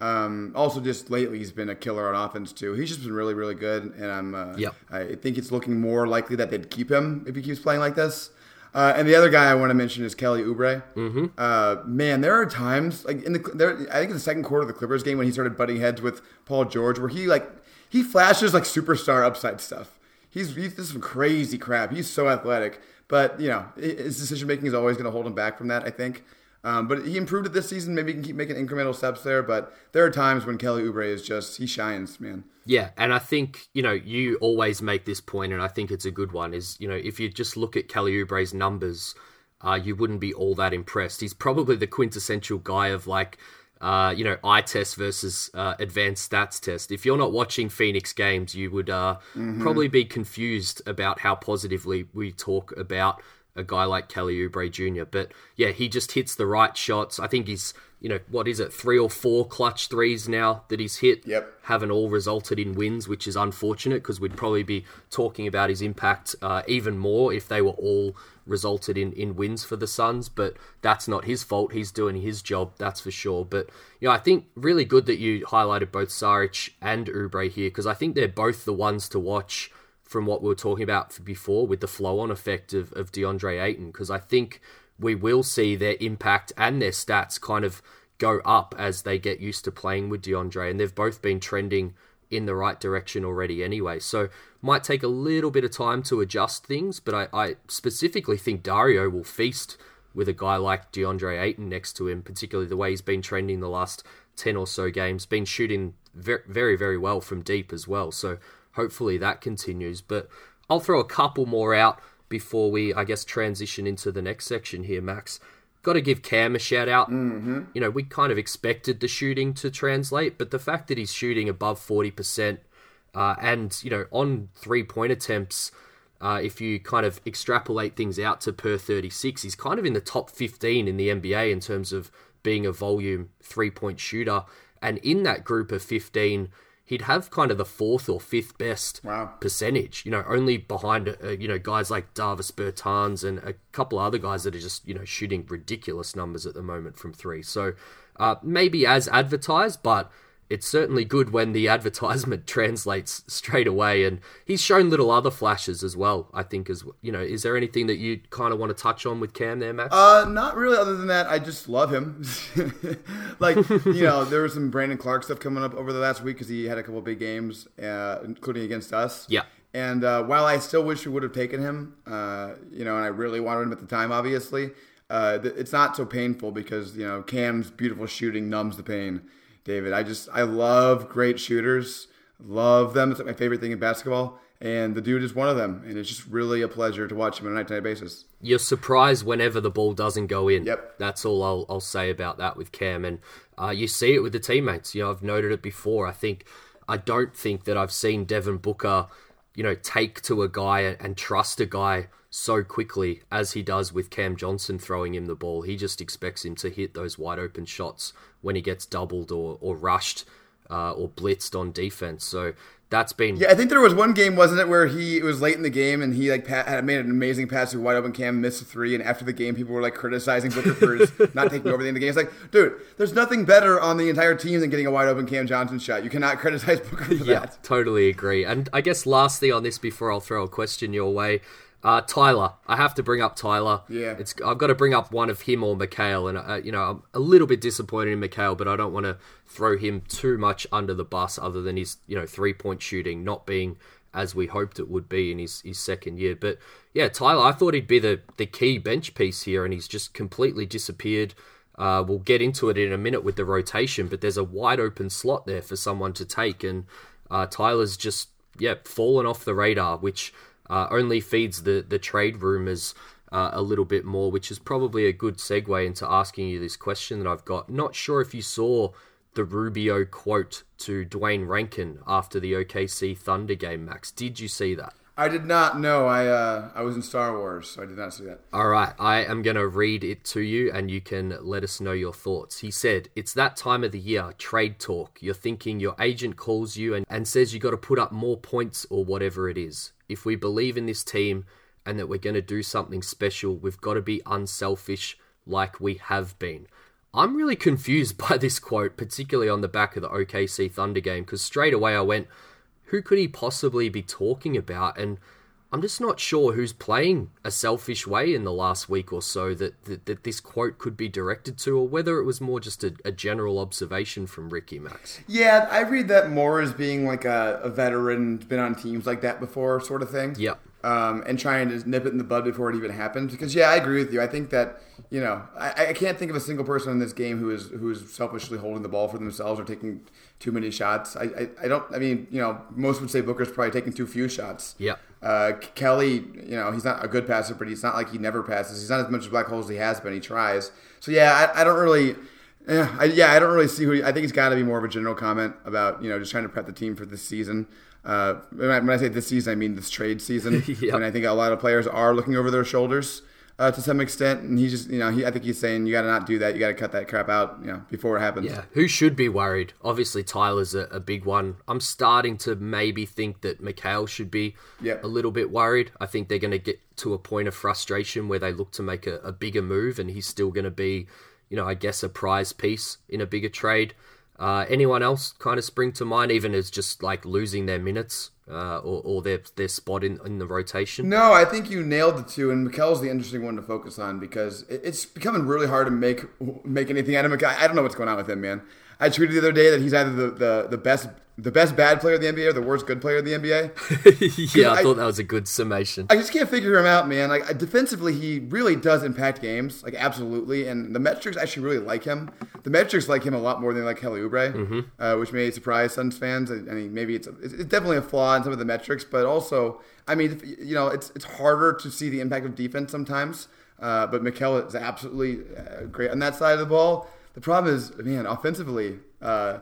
Um, also, just lately, he's been a killer on offense too. He's just been really, really good, and I'm. Uh, yep. I think it's looking more likely that they'd keep him if he keeps playing like this. Uh, and the other guy I want to mention is Kelly Oubre. Mm-hmm. Uh, man, there are times like in the there, I think in the second quarter of the Clippers game when he started butting heads with Paul George, where he like he flashes like superstar upside stuff. He's he's this some crazy crap. He's so athletic. But you know, his decision making is always going to hold him back from that. I think. Um, but he improved it this season. Maybe he can keep making incremental steps there. But there are times when Kelly Oubre is just he shines, man. Yeah, and I think you know you always make this point, and I think it's a good one. Is you know if you just look at Kelly Oubre's numbers, uh, you wouldn't be all that impressed. He's probably the quintessential guy of like uh, you know, eye test versus uh, advanced stats test. If you're not watching Phoenix games, you would uh, mm-hmm. probably be confused about how positively we talk about a guy like Kelly Oubre Jr. But yeah, he just hits the right shots. I think he's, you know, what is it, three or four clutch threes now that he's hit yep. haven't all resulted in wins, which is unfortunate because we'd probably be talking about his impact uh, even more if they were all resulted in, in wins for the Suns, but that's not his fault. He's doing his job, that's for sure. But you know, I think really good that you highlighted both Saric and Oubre here because I think they're both the ones to watch from what we were talking about before with the flow on effect of, of DeAndre Ayton, because I think we will see their impact and their stats kind of go up as they get used to playing with DeAndre, and they've both been trending in the right direction already anyway. So might take a little bit of time to adjust things, but I, I specifically think Dario will feast with a guy like DeAndre Ayton next to him, particularly the way he's been trending the last 10 or so games, been shooting very, very, very well from deep as well. So hopefully that continues. But I'll throw a couple more out before we, I guess, transition into the next section here, Max. Got to give Cam a shout out. Mm-hmm. You know, we kind of expected the shooting to translate, but the fact that he's shooting above 40% uh, and, you know, on three point attempts, uh, if you kind of extrapolate things out to per 36, he's kind of in the top 15 in the NBA in terms of being a volume three point shooter. And in that group of 15, he'd have kind of the fourth or fifth best wow. percentage, you know, only behind, uh, you know, guys like Davis Bertans and a couple of other guys that are just, you know, shooting ridiculous numbers at the moment from three. So uh, maybe as advertised, but it's certainly good when the advertisement translates straight away. And he's shown little other flashes as well. I think as you know, is there anything that you kind of want to touch on with Cam there, Max? Uh, not really. Other than that, I just love him. like you know, there was some Brandon Clarke stuff coming up over the last week because he had a couple big games, uh, including against us. Yeah. And uh, while I still wish we would have taken him, uh, you know, and I really wanted him at the time, obviously, uh, it's not so painful because you know Cam's beautiful shooting numbs the pain. David. I just I love great shooters. Love them. It's like my favorite thing in basketball. And the dude is one of them. And it's just really a pleasure to watch him on a night to night basis. You're surprised whenever the ball doesn't go in. Yep. That's all I'll, I'll say about that with Cam. And uh, you see it with the teammates. You know, I've noted it before. I think I don't think that I've seen Devin Booker, you know, take to a guy and trust a guy so quickly as he does with Cam Johnson throwing him the ball. He just expects him to hit those wide open shots when he gets doubled or, or rushed uh, or blitzed on defense. So that's been yeah. I think there was one game, wasn't it, where he it was late in the game and he like had made an amazing pass to wide open Cam, missed a three, and after the game, people were like criticizing Booker for not taking over the end of the game. It's like, dude, there's nothing better on the entire team than getting a wide open Cam Johnson shot. You cannot criticize Booker for that. yeah, that. Totally agree. And I guess lastly on this, before I'll throw a question your way. Uh, Tyler, I have to bring up Tyler. Yeah, it's I've got to bring up one of him or Mikal, and uh, you know I'm a little bit disappointed in Mikal, but I don't want to throw him too much under the bus, other than his you know three point shooting not being as we hoped it would be in his, his second year. But yeah, Tyler, I thought he'd be the the key bench piece here, and he's just completely disappeared. Uh, we'll get into it in a minute with the rotation, but there's a wide open slot there for someone to take, and uh, Tyler's just yeah fallen off the radar, which uh, only feeds the the trade rumors uh, a little bit more, which is probably a good segue into asking you this question that I've got. Not sure if you saw the Rubio quote to Duane Rankin after the OKC Thunder game, Max. Did you see that? I did not know. I uh, I was in Star Wars, so I did not see that. All right, I am going to read it to you, and you can let us know your thoughts. He said, "It's that time of the year, trade talk. You're thinking your agent calls you and, and says you got to put up more points or whatever it is. If we believe in this team and that we're going to do something special, we've got to be unselfish like we have been." I'm really confused by this quote, particularly on the back of the OKC Thunder game, because straight away I went who could he possibly be talking about? And I'm just not sure who's playing a selfish way in the last week or so that, that, that this quote could be directed to, or whether it was more just a, a, general observation from Ricky Max. Yeah, I read that more as being like a, a veteran, been on teams like that before, sort of thing. Yep. Um, and trying to nip it in the bud before it even happened. Because yeah, I agree with you. I think that you know I, I can't think of a single person in this game who is who is selfishly holding the ball for themselves or taking too many shots. I, I, I don't. I mean, you know, most would say Booker's probably taking too few shots. Yeah. Uh, Kelly, you know, he's not a good passer, but he's not like he never passes. He's not as much of a black holes as he has been. He tries. So yeah, I, I don't really. Yeah, I, yeah, I don't really see who. He, I think he's got to be more of a general comment about you know just trying to prep the team for this season. Uh, when I say this season, I mean this trade season. yep. And I think a lot of players are looking over their shoulders uh, to some extent. And he just, you know, he, I think he's saying you got to not do that. You got to cut that crap out, you know, before it happens. Yeah. Who should be worried? Obviously, Tyler's a, a big one. I'm starting to maybe think that Mikal should be yep. a little bit worried. I think they're going to get to a point of frustration where they look to make a, a bigger move, and he's still going to be, you know, I guess a prize piece in a bigger trade. Uh, anyone else kind of spring to mind, even as just like losing their minutes uh, or, or their their spot in, in the rotation? No, I think you nailed the two, and Mikal's the interesting one to focus on because it's becoming really hard to make make anything out of Mikal. I don't know what's going on with him, man. I tweeted the other day that he's either the, the, the best the best bad player of the NBA or the worst good player of the NBA. yeah, I, I, thought that was a good summation. I just can't figure him out, man. Like defensively, he really does impact games, like absolutely. And the metrics actually really like him. The metrics like him a lot more than like Kelly Oubre, mm-hmm. uh, which may surprise Suns fans. I mean, maybe it's, a, it's definitely a flaw in some of the metrics, but also, I mean, you know, it's it's harder to see the impact of defense sometimes. Uh, but Mikal is absolutely uh, great on that side of the ball. The problem is, man, offensively. Uh,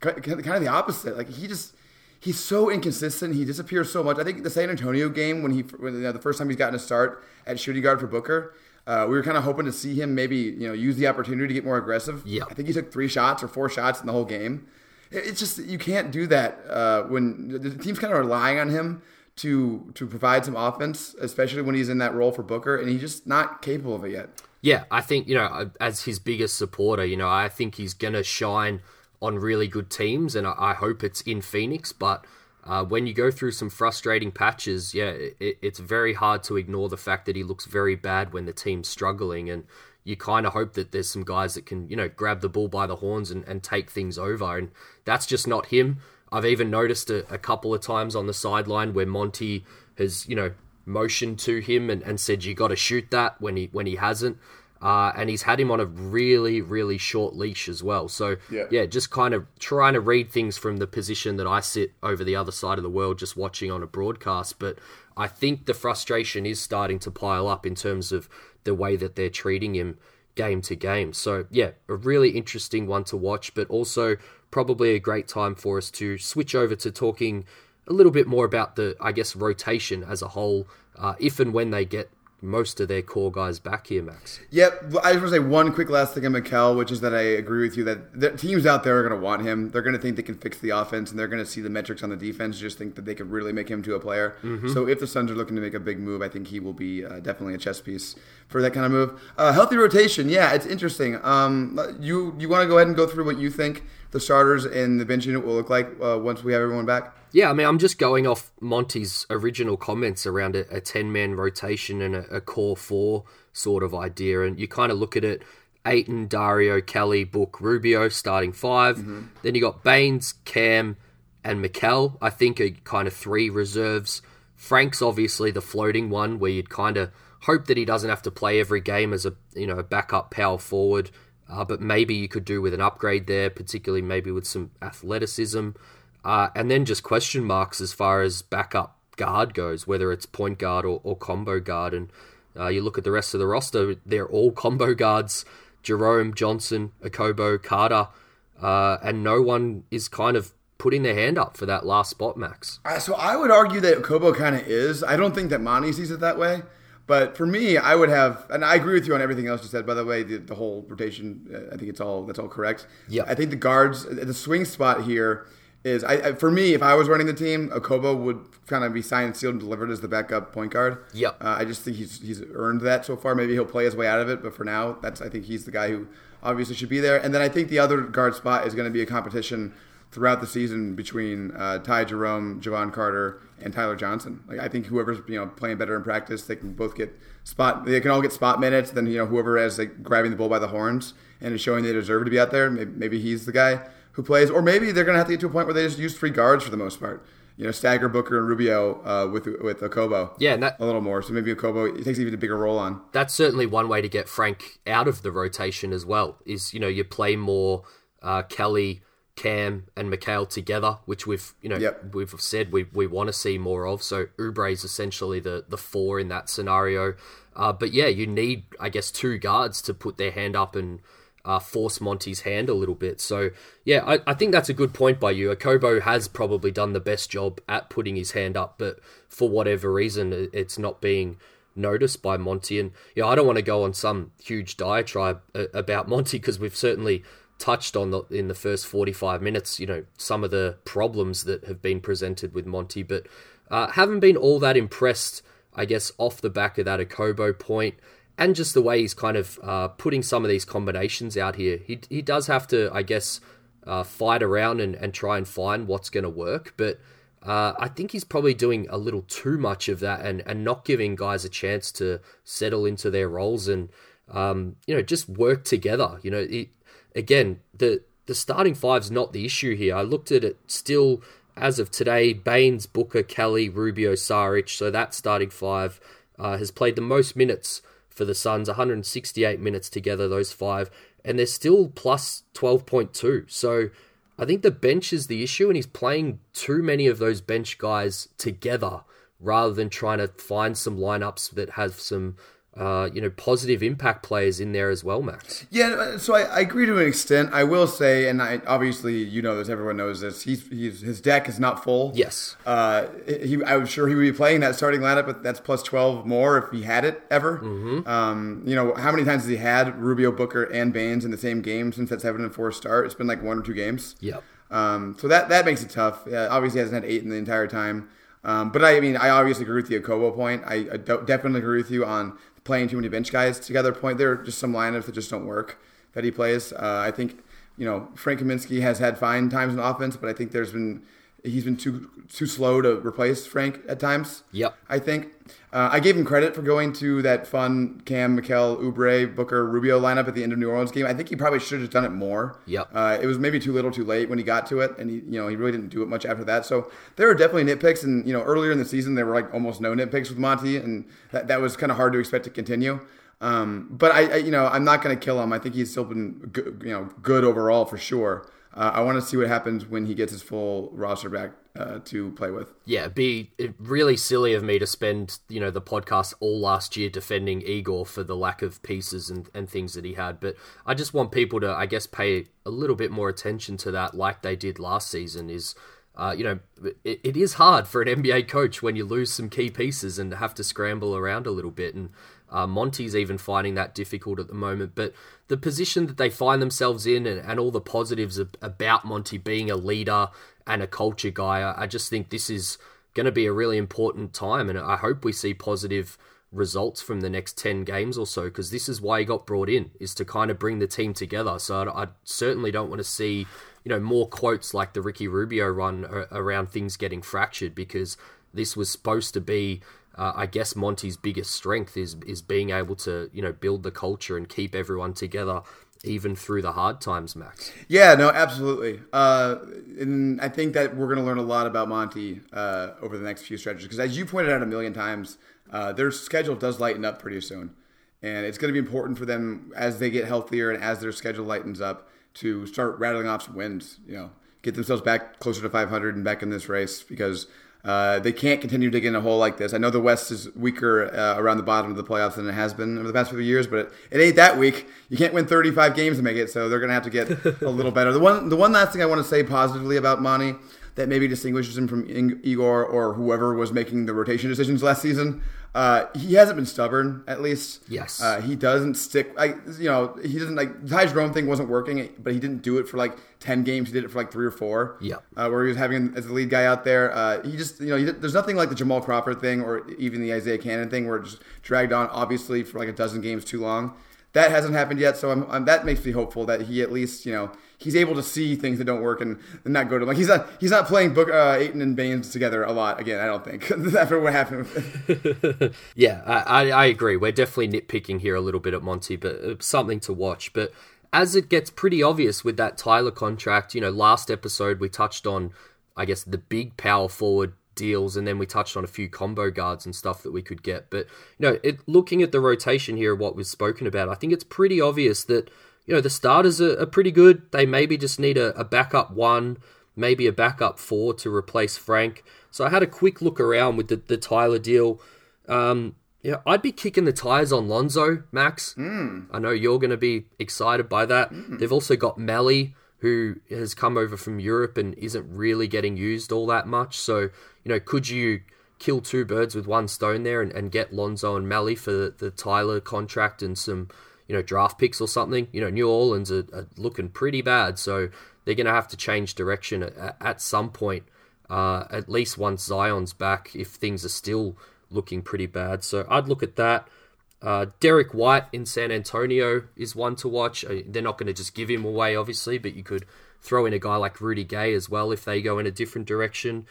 kind of the opposite. Like he just he's so inconsistent. He disappears so much. I think the San Antonio game when he when, you know, the first time he's gotten a start at shooting guard for Booker. Uh, we were kind of hoping to see him maybe you know use the opportunity to get more aggressive. Yeah, I think he took three shots or four shots in the whole game. It's just you can't do that uh, when the team's kind of relying on him to to provide some offense, especially when he's in that role for Booker, and he's just not capable of it yet. Yeah, I think you know as his biggest supporter, you know I think he's gonna shine on really good teams, and I, hope it's in Phoenix. But uh, when you go through some frustrating patches, yeah, it, it's very hard to ignore the fact that he looks very bad when the team's struggling, and you kind of hope that there's some guys that can, you know, grab the bull by the horns and, and take things over, and that's just not him. I've even noticed a, a couple of times on the sideline where Monty has, you know, motioned to him and, and said you got to shoot that when he when he hasn't. Uh, and he's had him on a really, really short leash as well. So, yeah. yeah, just kind of trying to read things from the position that I sit over the other side of the world, just watching on a broadcast. But I think the frustration is starting to pile up in terms of the way that they're treating him game to game. So, yeah, a really interesting one to watch, but also probably a great time for us to switch over to talking a little bit more about the, I guess, rotation as a whole, uh, if and when they get most of their core guys back here, Max. Yep. I just want to say one quick last thing on Mikal, which is that I agree with you that the teams out there are going to want him. They're going to think they can fix the offense, and they're going to see the metrics on the defense, just think that they could really make him to a player. Mm-hmm. So if the Suns are looking to make a big move, I think he will be uh, definitely a chess piece for that kind of move. Uh, healthy rotation, yeah, it's interesting. Um, you you want to go ahead and go through what you think the starters and the bench unit will look like uh, once we have everyone back? Yeah, I mean, I'm just going off Monty's original comments around a, a 10 man rotation and a, a, core four sort of idea. And you kind of look at it Ayton, Dario, Kelly, Book, Rubio starting 5 mm-hmm. Then you got Baynes, Cam, and Mikal, I think, are kind of three reserves. Frank's obviously the floating one where you'd kind of hope that he doesn't have to play every game as a you know backup power forward. Uh, but maybe you could do with an upgrade there, particularly maybe with some athleticism. Uh, and then just question marks as far as backup guard goes, whether it's point guard or, or combo guard. And uh, you look at the rest of the roster, they're all combo guards Jerome, Johnson, Okobo, Carter. Uh, and no one is kind of putting their hand up for that last spot, Max. Uh, so I would argue that Okobo kind of is. I don't think that Monty sees it that way. But for me, I would have, and I agree with you on everything else you said. By the way, the, the whole rotation, uh, I think it's all that's all correct. Yeah, I think the guards, the swing spot here is, I, I for me, if I was running the team, Okobo would kind of be signed, sealed, and delivered as the backup point guard. Yeah, Uh, I just think he's he's earned that so far. Maybe he'll play his way out of it, but for now, that's I think he's the guy who obviously should be there. And then I think the other guard spot is going to be a competition throughout the season between uh, Ty Jerome, Jevon Carter, and Tyler Johnson. Like I think whoever's you know playing better in practice, they can both get spot. They can all get spot minutes. Then you know whoever is like grabbing the bull by the horns and is showing they deserve to be out there. Maybe, maybe he's the guy who plays, or maybe they're gonna have to get to a point where they just use three guards for the most part. You know, stagger Booker and Rubio uh, with with Okobo. Yeah, that, a little more. So maybe Okobo takes even a bigger role on. That's certainly one way to get Frank out of the rotation as well. Is you know you play more uh, Kelly Cam and Mikal together, which we've you know yep. we've said we, we want to see more of. So Oubre is essentially the the four in that scenario. Uh, but yeah, you need I guess two guards to put their hand up and uh, force Monty's hand a little bit. So yeah, I, I think that's a good point by you. Okobo has probably done the best job at putting his hand up, but for whatever reason, it's not being noticed by Monty. And yeah, I don't want to go on some huge diatribe uh, about Monty because we've certainly touched on the, in the first 45 minutes, you know, some of the problems that have been presented with Monty, but uh, haven't been all that impressed, I guess, off the back of that Okobo point and just the way he's kind of uh, putting some of these combinations out here. He, he does have to, I guess, uh, fight around and, and try and find what's going to work, but Uh, I think he's probably doing a little too much of that and, and not giving guys a chance to settle into their roles and um, you know just work together. You know, it, again the the starting five's not the issue here. I looked at it still as of today. Baynes, Booker, Kelly, Rubio, Saric. So that starting five uh, has played the most minutes for the Suns, 168 minutes together. Those five, and they're still plus 12.2. So I think the bench is the issue, and he's playing too many of those bench guys together rather than trying to find some lineups that have some uh, you know, positive impact players in there as well, Max. Yeah, uh, so I, I, agree to an extent. I will say, and I, obviously you know this, everyone knows this. He's, he's his deck is not full. Yes. Uh, he, I'm sure he would be playing that starting lineup, but that's plus twelve more if he had it ever. Mm-hmm. Um, you know, how many times has he had Rubio, Booker, and Baynes in the same game since that seven and four start? It's been like one or two games. Yep. Um, so that that makes it tough. Uh, obviously, he hasn't had eight in the entire time. Um, but I mean, I obviously agree with the Okobo point. I, I definitely agree with you on playing too many bench guys together point. There are just some lineups that just don't work that he plays. Uh, I think you know Frank Kaminsky has had fine times in offense, but I think there's been he's been too too slow to replace Frank at times. Yep. I think uh, I gave him credit for going to that fun Cam, Mikal, Oubre, Booker, Rubio lineup at the end of New Orleans game. I think he probably should have done it more. Yep. Uh, it was maybe too little, too late when he got to it, and he you know he really didn't do it much after that. So there were definitely nitpicks, and you know earlier in the season there were like almost no nitpicks with Monty, and that that was kind of hard to expect to continue. Um, but I, I, you know, I'm not going to kill him. I think he's still been, good, you know, good overall for sure. Uh, I want to see what happens when he gets his full roster back uh, to play with. Yeah, it'd be really silly of me to spend you know the podcast all last year defending Igor for the lack of pieces and, and things that he had. But I just want people to, I guess, pay a little bit more attention to that, like they did last season. Is uh, you know, it, it is hard for an NBA coach when you lose some key pieces and have to scramble around a little bit. And uh, Monty's even finding that difficult at the moment. But the position that they find themselves in and, and all the positives about Monty being a leader and a culture guy, I, I just think this is going to be a really important time. And I hope we see positive results from the next 10 games or so because this is why he got brought in is to kind of bring the team together so I, I, certainly don't want to see you know more quotes like the Ricky Rubio run around things getting fractured because this was supposed to be uh, I guess Monty's biggest strength is is being able to you know build the culture and keep everyone together even through the hard times, Max. Yeah, no, absolutely. Uh, and I think that we're going to learn a lot about Monty uh, over the next few stretches because, as you pointed out a million times, uh, their schedule does lighten up pretty soon, and it's going to be important for them as they get healthier and as their schedule lightens up to start rattling off some wins. You know, get themselves back closer to 500 and back in this race because uh, they can't continue digging a hole like this. I know the West is weaker uh, around the bottom of the playoffs than it has been over the past few years, but it, it ain't that weak. You can't win 35 games to make it, so they're going to have to get a little better. The one, the one last thing I want to say positively about Monty that maybe distinguishes him from Igor or whoever was making the rotation decisions last season. Uh, he hasn't been stubborn, at least. Yes. Uh, he doesn't stick. I, you know, he doesn't like the Ty Jerome thing wasn't working, but he didn't do it for like ten games. He did it for like three or four. Yeah. Uh, where he was having as the lead guy out there. Uh, he just, you know, he, there's nothing like the Jamal Crawford thing or even the Isaiah Canaan thing where it just dragged on, obviously, for like a dozen games too long. That hasn't happened yet, so I'm, I'm, that makes me hopeful that he at least, you know, he's able to see things that don't work and, and not go to like he's not he's not playing Book uh, Ayton and Baynes together a lot again. I don't think after what happened. yeah, I, I agree. We're definitely nitpicking here a little bit at Monty, but uh, something to watch. But as it gets pretty obvious with that Tyler contract, you know, last episode we touched on, I guess, the big power forward deals, and then we touched on a few combo guards and stuff that we could get. But you know, it, looking at the rotation here, what was spoken about, I think it's pretty obvious that you know, the starters are, are pretty good. They maybe just need a, a backup one, maybe a backup four to replace Frank. So I had a quick look around with the, the Tyler deal. Um, yeah, I'd be kicking the tires on Lonzo, Max. Mm. I know you're going to be excited by that. Mm. They've also got Melli, who has come over from Europe and isn't really getting used all that much. So, you know, could you kill two birds with one stone there and, and get Lonzo and Melli for the, the Tyler contract and some you know, draft picks or something. You know, New Orleans are, are looking pretty bad, so they're going to have to change direction at, at some point, uh, at least once Zion's back, if things are still looking pretty bad. So I'd look at that. Uh, Derrick White in San Antonio is one to watch. Uh, they're not going to just give him away, obviously, but you could throw in a guy like Rudy Gay as well if they go in a different direction.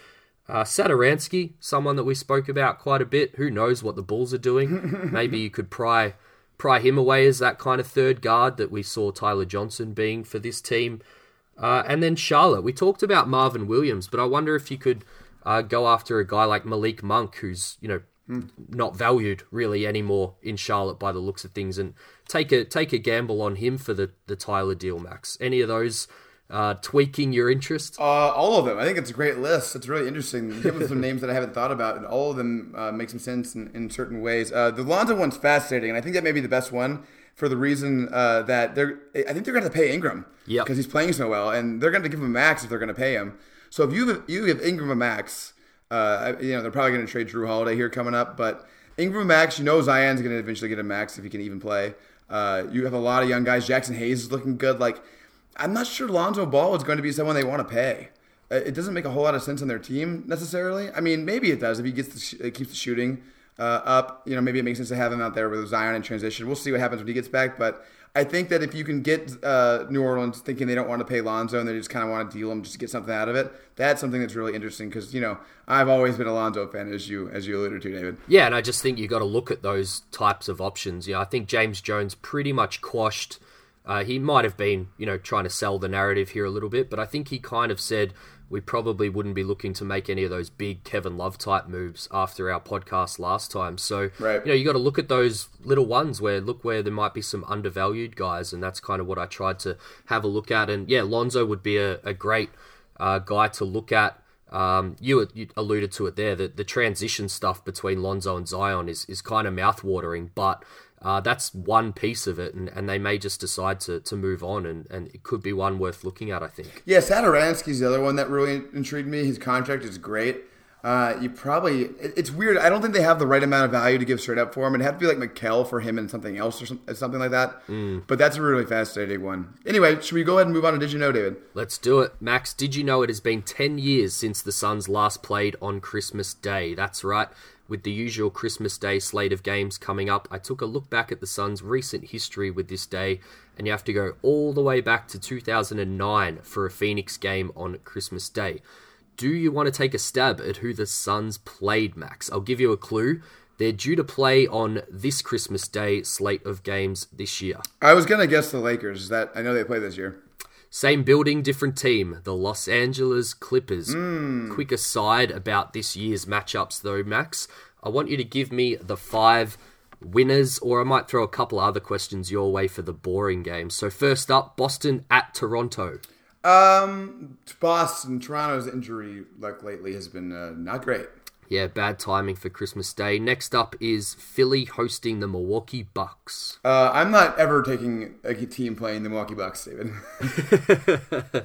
Uh, Satoransky, someone that we spoke about quite a bit. Who knows what the Bulls are doing? Maybe you could pry pry him away as that kind of third guard that we saw Tyler Johnson being for this team. Uh, and then Charlotte. We talked about Marvin Williams, but I wonder if you could uh, go after a guy like Malik Monk, who's you know not valued really anymore in Charlotte by the looks of things, and take a take a gamble on him for the the Tyler deal, Max. Any of those uh, tweaking your interest? Uh, all of them. I think it's a great list. It's really interesting. Given some names that I haven't thought about, and all of them uh, make some sense in, in certain ways. Uh, the Lonzo one's fascinating, and I think that may be the best one for the reason uh, that they're. I think they're going to pay Ingram. Yep. Because he's playing so well, and they're going to give him a max if they're going to pay him. So if you you give Ingram a max, uh, you know they're probably going to trade Jrue Holiday here coming up, but Ingram a max, you know Zion's going to eventually get a max if he can even play. Uh, you have a lot of young guys. Jaxson Hayes is looking good. Like I'm not sure Lonzo Ball is going to be someone they want to pay. Uh, It doesn't make a whole lot of sense on their team necessarily. I mean, maybe it does if he gets the sh- uh, keeps the shooting uh, up. You know, maybe it makes sense to have him out there with Zion in transition. We'll see what happens when he gets back, but I think that if you can get uh, New Orleans thinking they don't want to pay Lonzo and they just kind of want to deal him just to get something out of it, that's something that's really interesting because you know I've always been a Lonzo fan, as you as you alluded to, David. Yeah, and I just think you got to look at those types of options. You know, I think James Jones pretty much quashed. Uh, he might have been, you know, trying to sell the narrative here a little bit, but I think he kind of said we probably wouldn't be looking to make any of those big Kevin Love type moves after our podcast last time. So, Right. you know, you got to look at those little ones where look where there might be some undervalued guys, and that's kind of what I tried to have a look at. And yeah, Lonzo would be a, a great uh, guy to look at. Um, you, you alluded to it there. that the transition stuff between Lonzo and Zion is, is kind of mouthwatering, but uh, that's one piece of it, and, and they may just decide to, to move on, and, and it could be one worth looking at. I think. Yeah, Satoransky's the other one that really intrigued me. His contract is great. Uh, you probably it- it's weird. I don't think they have the right amount of value to give straight up for him. It'd have to be like Mikal for him and something else or some, something like that. But that's a really fascinating one. Anyway, should we go ahead and move on to Did you know, David? Let's do it. Max, did you know it has been 10 years since the Suns last played on Christmas Day? That's right. With the usual Christmas Day slate of games coming up, I took a look back at the Suns' recent history with this day, and you have to go all the way back to 2009 for a Phoenix game on Christmas Day. Do you want to take a stab at who the Suns played, Max? I'll give you a clue. They're due to play on this Christmas Day slate of games this year. I was gonna guess the Lakers. That I know they play this year. Same building, different team. The Los Angeles Clippers. Hmm. Quick aside about this year's matchups, though, Max. I want you to give me the five winners, or I might throw a couple other questions your way for the boring game. So, first up, Boston at Toronto. Um, Boston, Toronto's injury luck lately has been uh, not great. Yeah, bad timing for Christmas Day. Next up is Philly hosting the Milwaukee Bucks. Uh, I'm not ever taking a team playing the Milwaukee Bucks, David.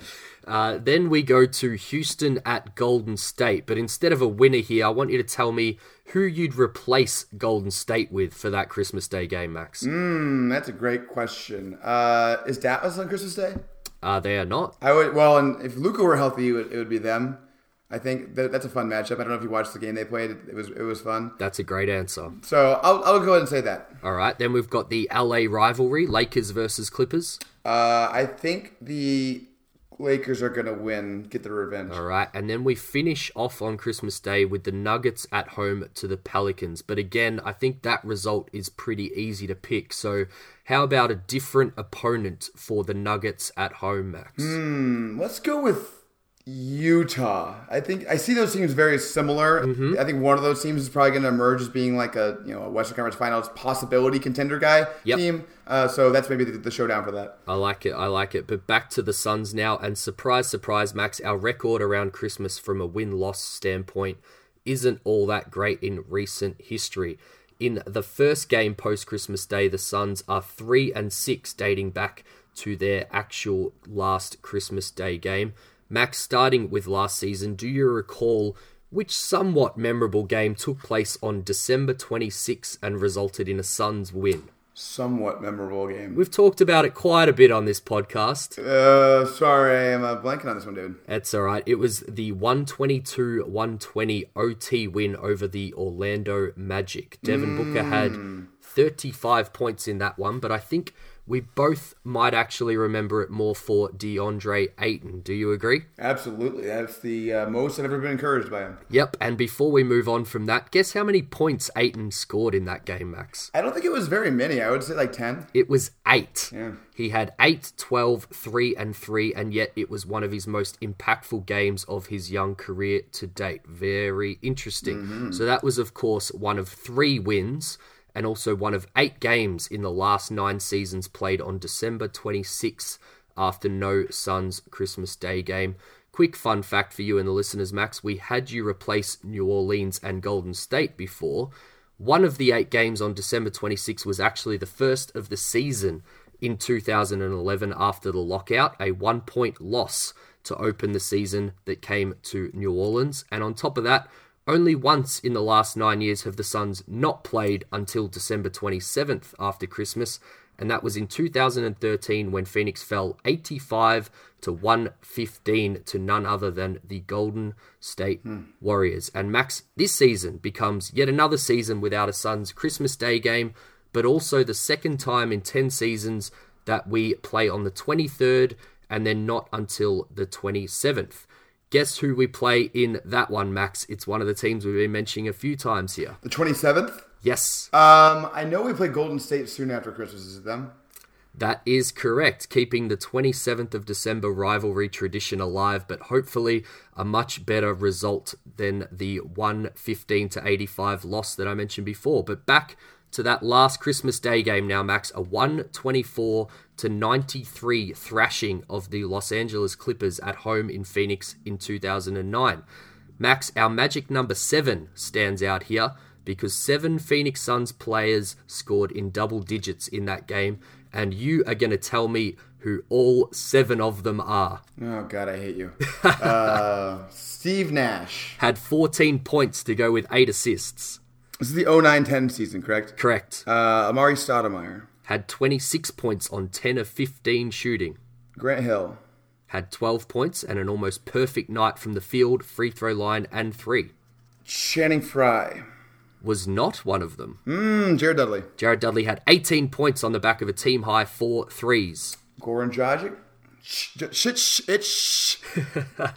Uh, then we go to Houston at Golden State. But instead of a winner here, I want you to tell me who you'd replace Golden State with for that Christmas Day game, Max. Hmm, that's a great question. Uh, is Dallas on Christmas Day? Uh, they are not. I would. Well, and if Luka were healthy, it would, it would be them. I think that, that's a fun matchup. I don't know if you watched the game they played. It was it was fun. That's a great answer. So I'll, I'll go ahead and say that. All right, then we've got the LA rivalry, Lakers versus Clippers. Uh, I think the Lakers are gonna win, get the revenge. All right, and then we finish off on Christmas Day with the Nuggets at home to the Pelicans. But again, I think that result is pretty easy to pick. So, how about a different opponent for the Nuggets at home, Max? Hmm. Let's go with Utah. I think I see those teams very similar. I think one of those teams is probably going to emerge as being like a you know a Western Conference Finals possibility contender guy Yep. team. Uh, so that's maybe the, the showdown for that. I like it. I like it. But back to the Suns now, and surprise, surprise, Max, our record around Christmas from a win loss standpoint isn't all that great in recent history. In the first game post Christmas Day, the Suns are three and six, dating back to their actual last Christmas Day game. Max, starting with last season, do you recall which somewhat memorable game took place on December 26 and resulted in a Suns win? Somewhat memorable game. We've talked about it quite a bit on this podcast. Uh, sorry, I'm uh, blanking on this one, dude. That's all right. It was the 122 120 OT win over the Orlando Magic. Devin Booker had 35 points in that one, but I think we both might actually remember it more for DeAndre Ayton. Do you agree? Absolutely. That's the uh, most I've ever been encouraged by him. Yep, and before we move on from that, guess how many points Ayton scored in that game, Max? I don't think it was very many. I would say like 10. It was eight. Yeah. He had 8, 12, 3, and 3, and yet it was one of his most impactful games of his young career to date. Very interesting. So that was, of course, one of three wins and also one of eight games in the last nine seasons played on December 26 after no Suns Christmas Day game. Quick fun fact for you and the listeners, Max. We had you replace New Orleans and Golden State before. One of the eight games on December 26 was actually the first of the season in 2011 after the lockout, a one point loss to open the season that came to New Orleans. And on top of that, only once in the last nine years have the Suns not played until December 27th after Christmas, and that was in 2013 when Phoenix fell 85 to 115 to none other than the Golden State hmm. Warriors. And Max, this season becomes yet another season without a Suns Christmas Day game, but also the second time in 10 seasons that we play on the 23rd and then not until the 27th. Guess who we play in that one, Max? It's one of the teams we've been mentioning a few times here. The 27th? Yes, Um, I know we play Golden State soon after Christmas. Is it them? that is correct. Keeping the 27th of December rivalry tradition alive, but hopefully a much better result than the 115 to 85 loss that I mentioned before. But back to that last Christmas Day game now, Max, a 124 to 93 thrashing of the Los Angeles Clippers at home in Phoenix in 2009. Max, our magic number seven stands out here because seven Phoenix Suns players scored in double digits in that game, and you are going to tell me who all seven of them are. Oh, God, I hate you. uh, Steve Nash. Had 14 points to go with eight assists. This is the 09 10 season, correct? Correct. Uh, Amar'e Stoudemire. Had 26 points on 10 of 15 shooting. Grant Hill. Had 12 points and an almost perfect night from the field, free throw line, and three. Channing Frye. Was not one of them. Hmm, Jared Dudley. Jared Dudley had 18 points on the back of a team high four threes. Goran Dragic. Shh.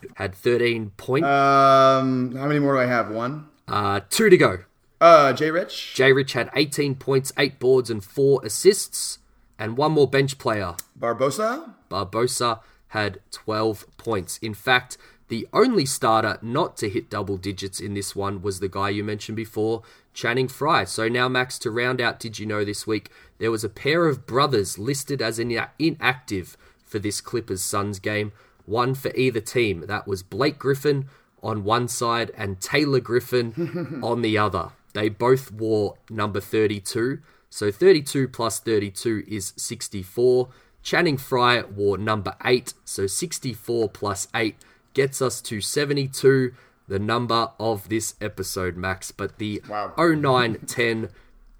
Had 13 points. Um, how many more do I have? One. Uh, two to go. Uh, Jay Rich. Jay Rich had 18 points, 8 boards, and 4 assists. And one more bench player, Barbosa. Barbosa, had 12 points. In fact, the only starter not to hit double digits in this one was the guy you mentioned before, Channing Frye. So now, Max, to round out Did You Know this week, there was a pair of brothers listed as ina- inactive for this Clippers Suns game, one for either team. That was Blake Griffin on one side and Taylor Griffin on the other. They both wore number 32. So 32 plus 32 is 64. Channing Frye wore number 8. So 64 plus 8 gets us to 72, the number of this episode, Max. But the Wow. 09 10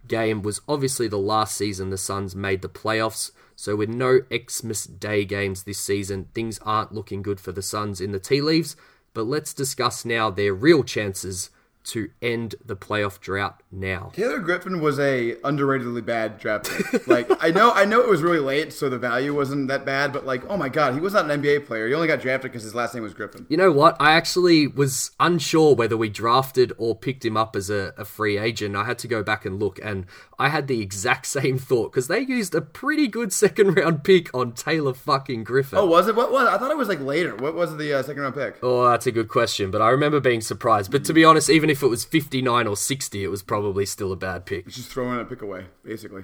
game was obviously the last season the Suns made the playoffs. So, with no Xmas Day games this season, things aren't looking good for the Suns in the tea leaves. But let's discuss now their real chances to end the playoff drought now. Taylor Griffin was a underratedly bad draft pick. Like I know, I know it was really late, so the value wasn't that bad. But like, oh my god, he was not an NBA player. He only got drafted because his last name was Griffin. You know what? I actually was unsure whether we drafted or picked him up as a, a free agent. I had to go back and look, and I had the exact same thought because they used a pretty good second round pick on Taylor fucking Griffin. Oh, was it? What was? I thought it was like later. What was the uh, second round pick? Oh, that's a good question, but I remember being surprised. But to be honest, even if it was 59 or 60, it was probably still a bad pick. Just throwing a pick away, basically.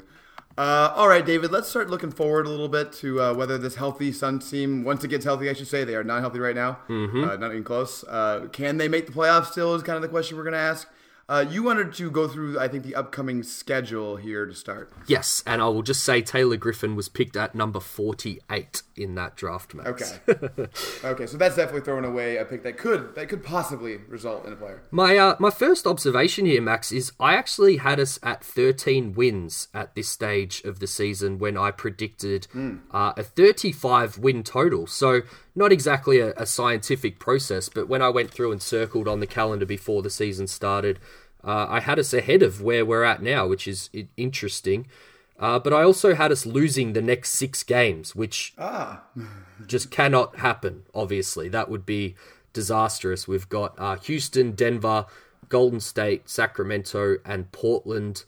Uh, all right, David. Let's start looking forward a little bit to uh, whether this healthy Suns team, once it gets healthy, I should say they are not healthy right now, mm-hmm. uh, not even close. Uh, can they make the playoffs? Still is kind of the question we're going to ask. Uh, you wanted to go through, I think, the upcoming schedule here to start. Yes, and I will just say Taylor Griffin was picked at number 48 in that draft, Max. Okay. okay, so that's definitely throwing away a pick that could that could possibly result in a player. My uh, my first observation here, Max, is I actually had us at 13 wins at this stage of the season when I predicted uh, a 35 win total. So not exactly a, a scientific process, but when I went through and circled on the calendar before the season started, uh, I had us ahead of where we're at now, which is interesting. Uh, but I also had us losing the next six games, which Ah, just cannot happen, obviously. That would be disastrous. We've got uh, Houston, Denver, Golden State, Sacramento, and Portland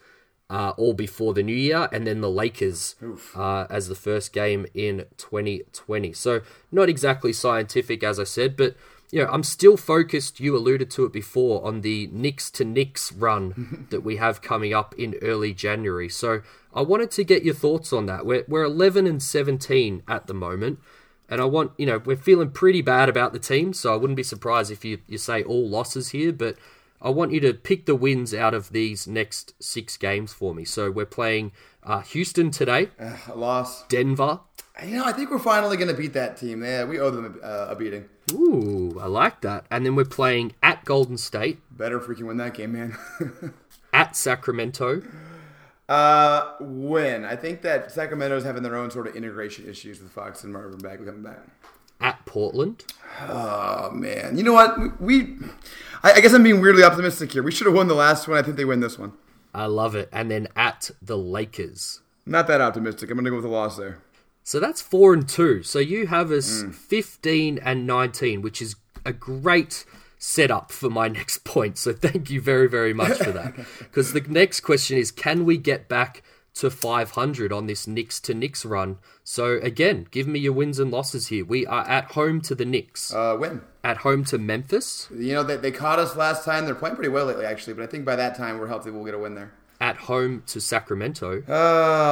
uh, all before the new year, and then the Lakers uh, as the first game in 2020. So, not exactly scientific, as I said, but. You know, I'm still focused, you alluded to it before, on the Knicks to Knicks run that we have coming up in early January. So I wanted to get your thoughts on that. We're, we're 11 and 17 at the moment. And I want, you know, we're feeling pretty bad about the team, so I wouldn't be surprised if you, you say all losses here, but I want you to pick the wins out of these next six games for me. So we're playing uh, Houston today, a loss. Denver. You know, I think we're finally going to beat that team. Yeah, we owe them a, uh, a beating. Ooh, I like that. And then we're playing at Golden State, Better freaking win that game, man. at Sacramento, uh, win. I think that Sacramento's having their own sort of integration issues with Fox and Marvin Bagley coming back. at Portland, Oh man, you know what? We, I, I guess I'm being weirdly optimistic here. We should have won the last one. I think they win this one. I love it. And then at the Lakers. Not that optimistic. I'm going to go with a loss there. So that's four and two. So you have us 15 and 19, which is a great setup for my next point. So thank you very, very much for that. Because the next question is can we get back to 500 on this Knicks to Knicks run? So again, give me your wins and losses here. We are at home to the Knicks, Uh, win. at home to Memphis, You know, they, they caught us last time. They're playing pretty well lately, actually. But I think by that time, we're healthy. We'll get a win there. At home to Sacramento. Uh,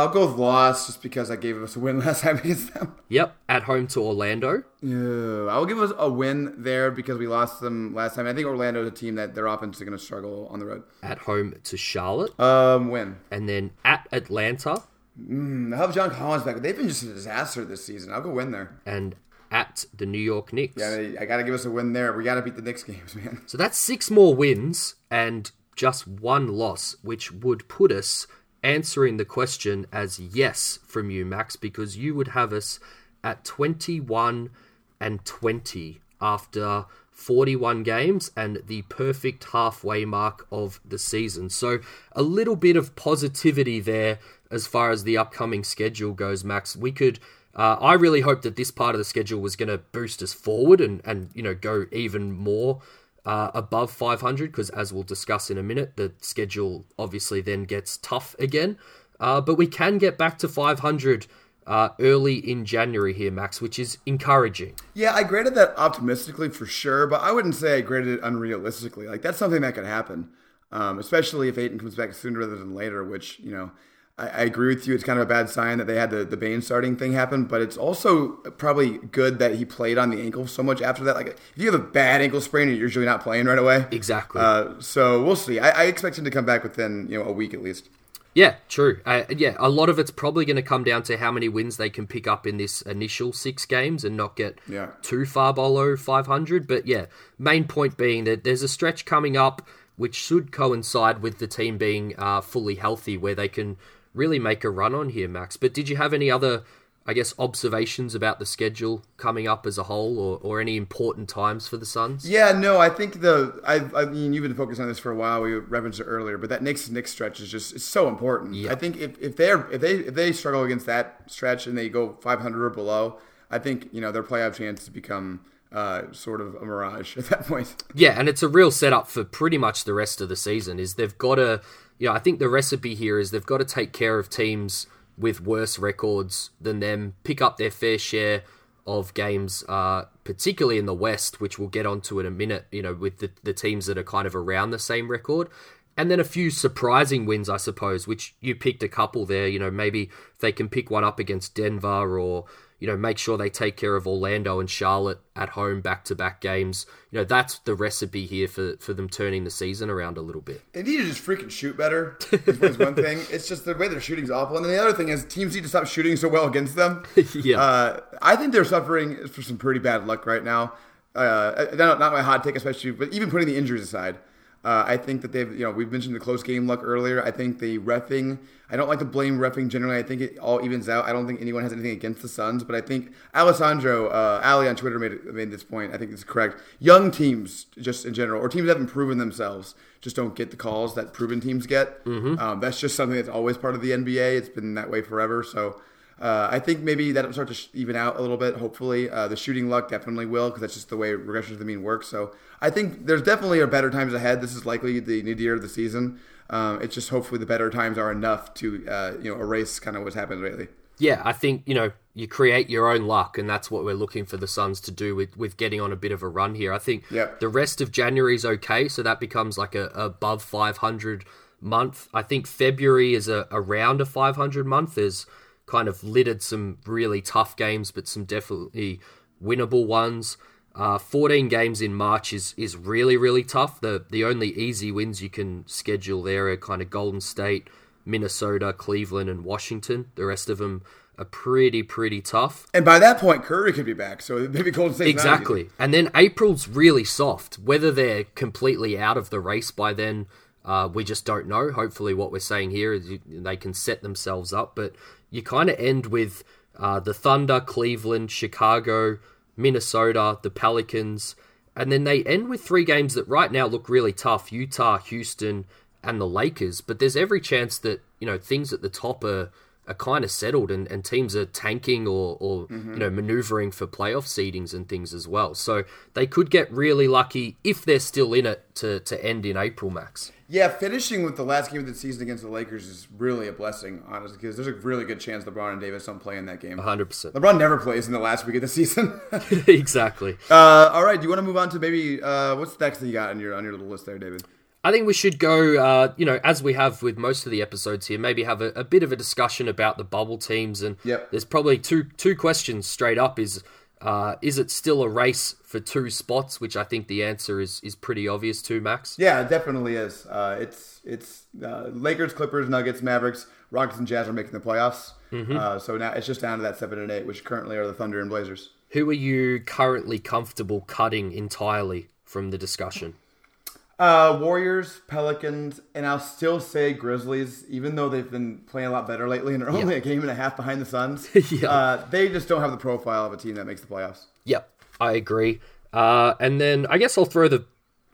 I'll go with loss just because I gave us a win last time against them. Yep, at home to Orlando. Yeah, I'll give us a win there because we lost them last time. I think Orlando's a team that their offense is going to struggle on the road. at home to Charlotte, Um, win. and then at Atlanta, I have John Collins back. They've been just a disaster this season. I'll go win there. and at the New York Knicks. Yeah, I got to give us a win there. We got to beat the Knicks games, man. So that's six more wins and just one loss, which would put us answering the question as yes from you, Max, because you would have us at 21 and 20 after 41 games and the perfect halfway mark of the season. So a little bit of positivity there as far as the upcoming schedule goes, Max. We could. Uh, I really hope that this part of the schedule was going to boost us forward and, and you know go even more uh, above 500 because as we'll discuss in a minute, the schedule obviously then gets tough again. Uh, but we can get back to 500 uh, early in January here, Max, which is encouraging. Yeah, I graded that optimistically for sure, but I wouldn't say I graded it unrealistically. Like that's something that could happen, um, especially if Ayton comes back sooner rather than later. Which you know, I, I agree with you. It's kind of a bad sign that they had the the Bain starting thing happen, but it's also probably good that he played on the ankle so much after that. Like if you have a bad ankle sprain, you're usually not playing right away. Exactly. Uh, so we'll see. I, I expect him to come back within you know a week at least. Yeah, true. Uh, yeah, a lot of it's probably going to come down to how many wins they can pick up in this initial six games and not get Yeah. too far below 500. But yeah, main point being that there's a stretch coming up which should coincide with the team being uh, fully healthy where they can really make a run on here, Max. But did you have any other, I guess, observations about the schedule coming up as a whole or, or any important times for the Suns? Yeah, no, I think the I, I mean you've been focused on this for a while. We referenced it earlier, but that Knicks Knicks stretch is just it's so important. Yeah. I think if, if they're if they if they struggle against that stretch and they go 500 or below, I think you know their playoff chances become uh, sort of a mirage at that point. Yeah, and it's a real setup for pretty much the rest of the season. Is they've got to, you know, I think the recipe here is they've got to take care of teams with worse records than them, pick up their fair share of games, uh, particularly in the West, which we'll get onto in a minute. You know, with the the teams that are kind of around the same record. And then a few surprising wins, I suppose, which you picked a couple there. You know, maybe they can pick one up against Denver or, you know, make sure they take care of Orlando and Charlotte at home back to back games. You know, that's the recipe here for, for them turning the season around a little bit. They need to just freaking shoot better. Is one thing. It's just the way their shooting's awful, and then the other thing is teams need to stop shooting so well against them. Yeah. Uh, I think they're suffering for some pretty bad luck right now. Uh, not, not my hot take, especially, but even putting the injuries aside, Uh, I think that they've, you know, we've mentioned the close game luck earlier. I think the refing, I don't like to blame refing generally. I think it all evens out. I don't think anyone has anything against the Suns, but I think Alessandro, uh, Ali on Twitter made, made this point. I think it's correct. Young teams, just in general, or teams that haven't proven themselves, just don't get the calls that proven teams get. Mm-hmm. Um, that's just something that's always part of the NBA. It's been that way forever. So uh, I think maybe that'll start to sh- even out a little bit. Hopefully, uh, the shooting luck definitely will because that's just the way regression to the mean works. So I think there's definitely a better times ahead. This is likely the nadir of the season. Um, it's just hopefully the better times are enough to uh, you know erase kind of what's happened lately. Yeah, I think you know you create your own luck, and that's what we're looking for the Suns to do with, with getting on a bit of a run here. I think yep. the rest of January is okay, so that becomes like a, a above 500 month. I think February is a around a 500 month. There's kind of littered some really tough games, but some definitely winnable ones. Uh, 14 games in March is is really really tough. The the only easy wins you can schedule there are kind of Golden State, Minnesota, Cleveland, and Washington. The rest of them are pretty pretty tough. And by that point, Curry could be back, so maybe Golden State exactly. And then April's really soft. Whether they're completely out of the race by then, uh, we just don't know. Hopefully, what we're saying here is they can set themselves up, but you kind of end with uh, the Thunder, Cleveland, Chicago, Minnesota, the Pelicans, and then they end with three games that right now look really tough Utah, Houston, and the Lakers. But there's every chance that, you know, things at the top are, are kind of settled and, and teams are tanking or, or mm-hmm. you know, maneuvering for playoff seedings and things as well. So they could get really lucky if they're still in it to, to end in April, Max. Yeah, finishing with the last game of the season against the Lakers is really a blessing, honestly, because there's a really good chance LeBron and Davis don't play in that game. 100%. LeBron never plays in the last week of the season. exactly. Uh, all right, do you want to move on to maybe uh, what's next that you got on your on your little list there, David? I think we should go, uh, you know, as we have with most of the episodes here, maybe have a, a bit of a discussion about the bubble teams. And yep. there's probably two two questions straight up: is uh, is it still a race for two spots? Which I think the answer is is pretty obvious too, Max. Yeah, it definitely is. Uh, it's it's uh, Lakers, Clippers, Nuggets, Mavericks, Rockets, and Jazz are making the playoffs. Mm-hmm. Uh, so now it's just down to that seven and eight, which currently are the Thunder and Blazers. Who are you currently comfortable cutting entirely from the discussion? Uh, Warriors, Pelicans, and I'll still say Grizzlies, even though they've been playing a lot better lately and are only yeah. a game and a half behind the Suns. yeah. Uh, they just don't have the profile of a team that makes the playoffs. Yep, I agree. Uh, and then I guess I'll throw the.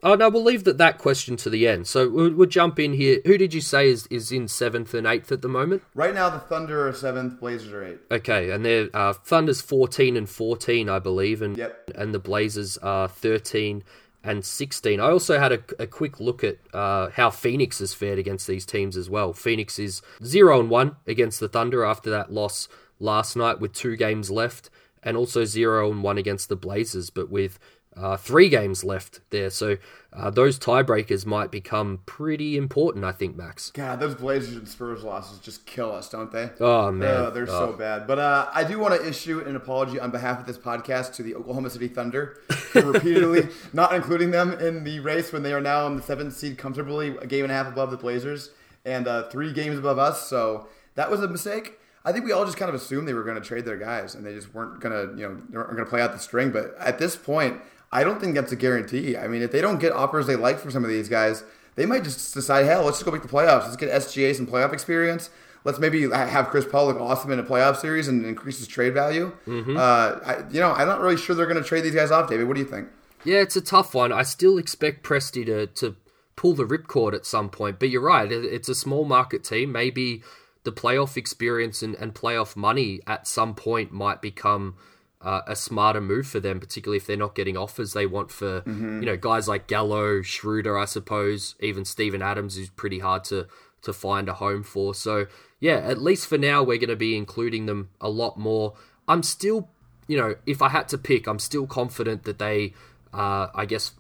Oh no, we'll leave that that question to the end. So we'll, we'll jump in here. Who did you say is, is in seventh and eighth at the moment? Right now, the Thunder are seventh, Blazers are eight. Okay, and they're uh, Thunder's fourteen and fourteen, I believe, and yep. and the Blazers are thirteen and 16. I also had a, a quick look at uh, how Phoenix has fared against these teams as well. Phoenix is 0 and 1 against the Thunder after that loss last night with two games left, and also 0 and 1 against the Blazers, but with uh, three games left there. So uh, those tiebreakers might become pretty important, I think, Max. God, those Blazers and Spurs losses just kill us, don't they? Oh, man. Uh, they're oh. so bad. But uh, I do want to issue an apology on behalf of this podcast to the Oklahoma City Thunder for repeatedly not including them in the race when they are now in the seventh seed comfortably, a game and a half above the Blazers and uh, three games above us. So that was a mistake. I think we all just kind of assumed they were going to trade their guys and they just weren't going to, you know, weren't going to play out the string. But at this point, I don't think that's a guarantee. I mean, if they don't get offers they like from some of these guys, they might just decide, hell, let's just go make the playoffs. Let's get SGA some playoff experience. Let's maybe have Chris Paul look awesome in a playoff series and increase his trade value. Mm-hmm. Uh, I, you know, I'm not really sure they're going to trade these guys off, David. What do you think? Yeah, it's a tough one. I still expect Presti to, to pull the ripcord at some point, but you're right. It's a small market team. Maybe the playoff experience and, and playoff money at some point might become – uh, a smarter move for them, particularly if they're not getting offers they want for mm-hmm. you know guys like Gallo, Schroeder, I suppose, even Steven Adams, who's pretty hard to to find a home for. So yeah, at least for now, we're going to be including them a lot more. I'm still, you know, if I had to pick, I'm still confident that they, uh, I guess,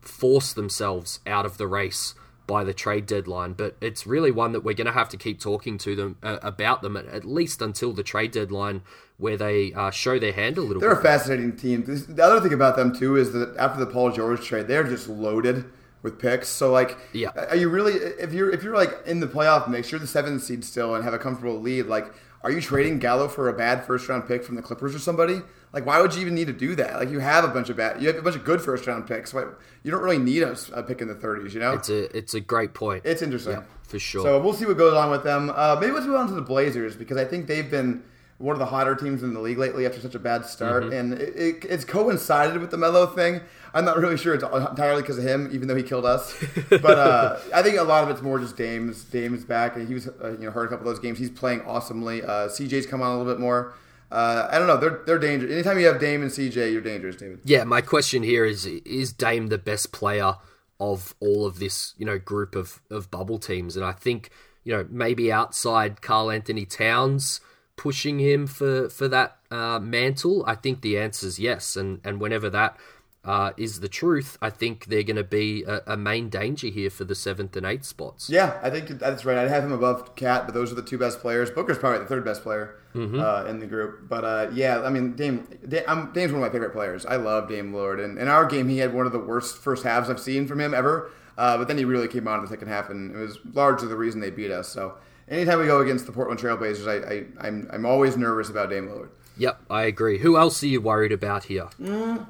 force themselves out of the race by the trade deadline. But it's really one that we're going to have to keep talking to them uh, about them at, at, least until the trade deadline, where they uh, show their hand a little. They're bit. a fascinating team. The other thing about them too is that after the Paul George trade, they're just loaded with picks. So like, yeah, are you really if you're if you're like in the playoff mix, you're the seventh seed still and have a comfortable lead, like. are you trading Gallo for a bad first round pick from the Clippers or somebody? Like, why would you even need to do that? Like, you have a bunch of bad, you have a bunch of good first round picks. Why, you don't really need a, a, pick in the 30s, you know? It's a it's a great point. It's interesting. Yeah, for sure. So we'll see what goes on with them. Uh, maybe let's move on to the Blazers because I think they've been one of the hotter teams in the league lately after such a bad start, mm-hmm. and it, it, it's coincided with the Melo thing. I'm not really sure it's entirely because of him, even though he killed us. but uh, I think a lot of it's more just Dame's Dame's back, and he was uh, you know hurt a couple of those games. He's playing awesomely. Uh, CJ's come on a little bit more. Uh, I don't know. They're they're dangerous. Anytime you have Dame and CJ, you're dangerous, David. Yeah, my question here is: Is Dame the best player of all of this, you know, group of of bubble teams? And I think you know maybe outside Karl-Anthony Towns pushing him for for that uh, mantle. I think the answer is yes. And and whenever that uh, is the truth, I think they're going to be a, a, main danger here for the seventh and eighth spots. Yeah, I think that's right. I'd have him above KAT, but those are the two best players. Booker's probably the third best player mm-hmm. uh, in the group. But uh, yeah, I mean, Dame, Dame Dame's one of my favorite players. I love Dame Lillard. And in our game, he had one of the worst first halves I've seen from him ever. Uh, but then he really came on in the second half, and it was largely the reason they beat us. So anytime we go against the Portland Trailblazers, I, I, I'm, I'm always nervous about Dame Lillard. Yep, I agree. Who else are you worried about here? Mm.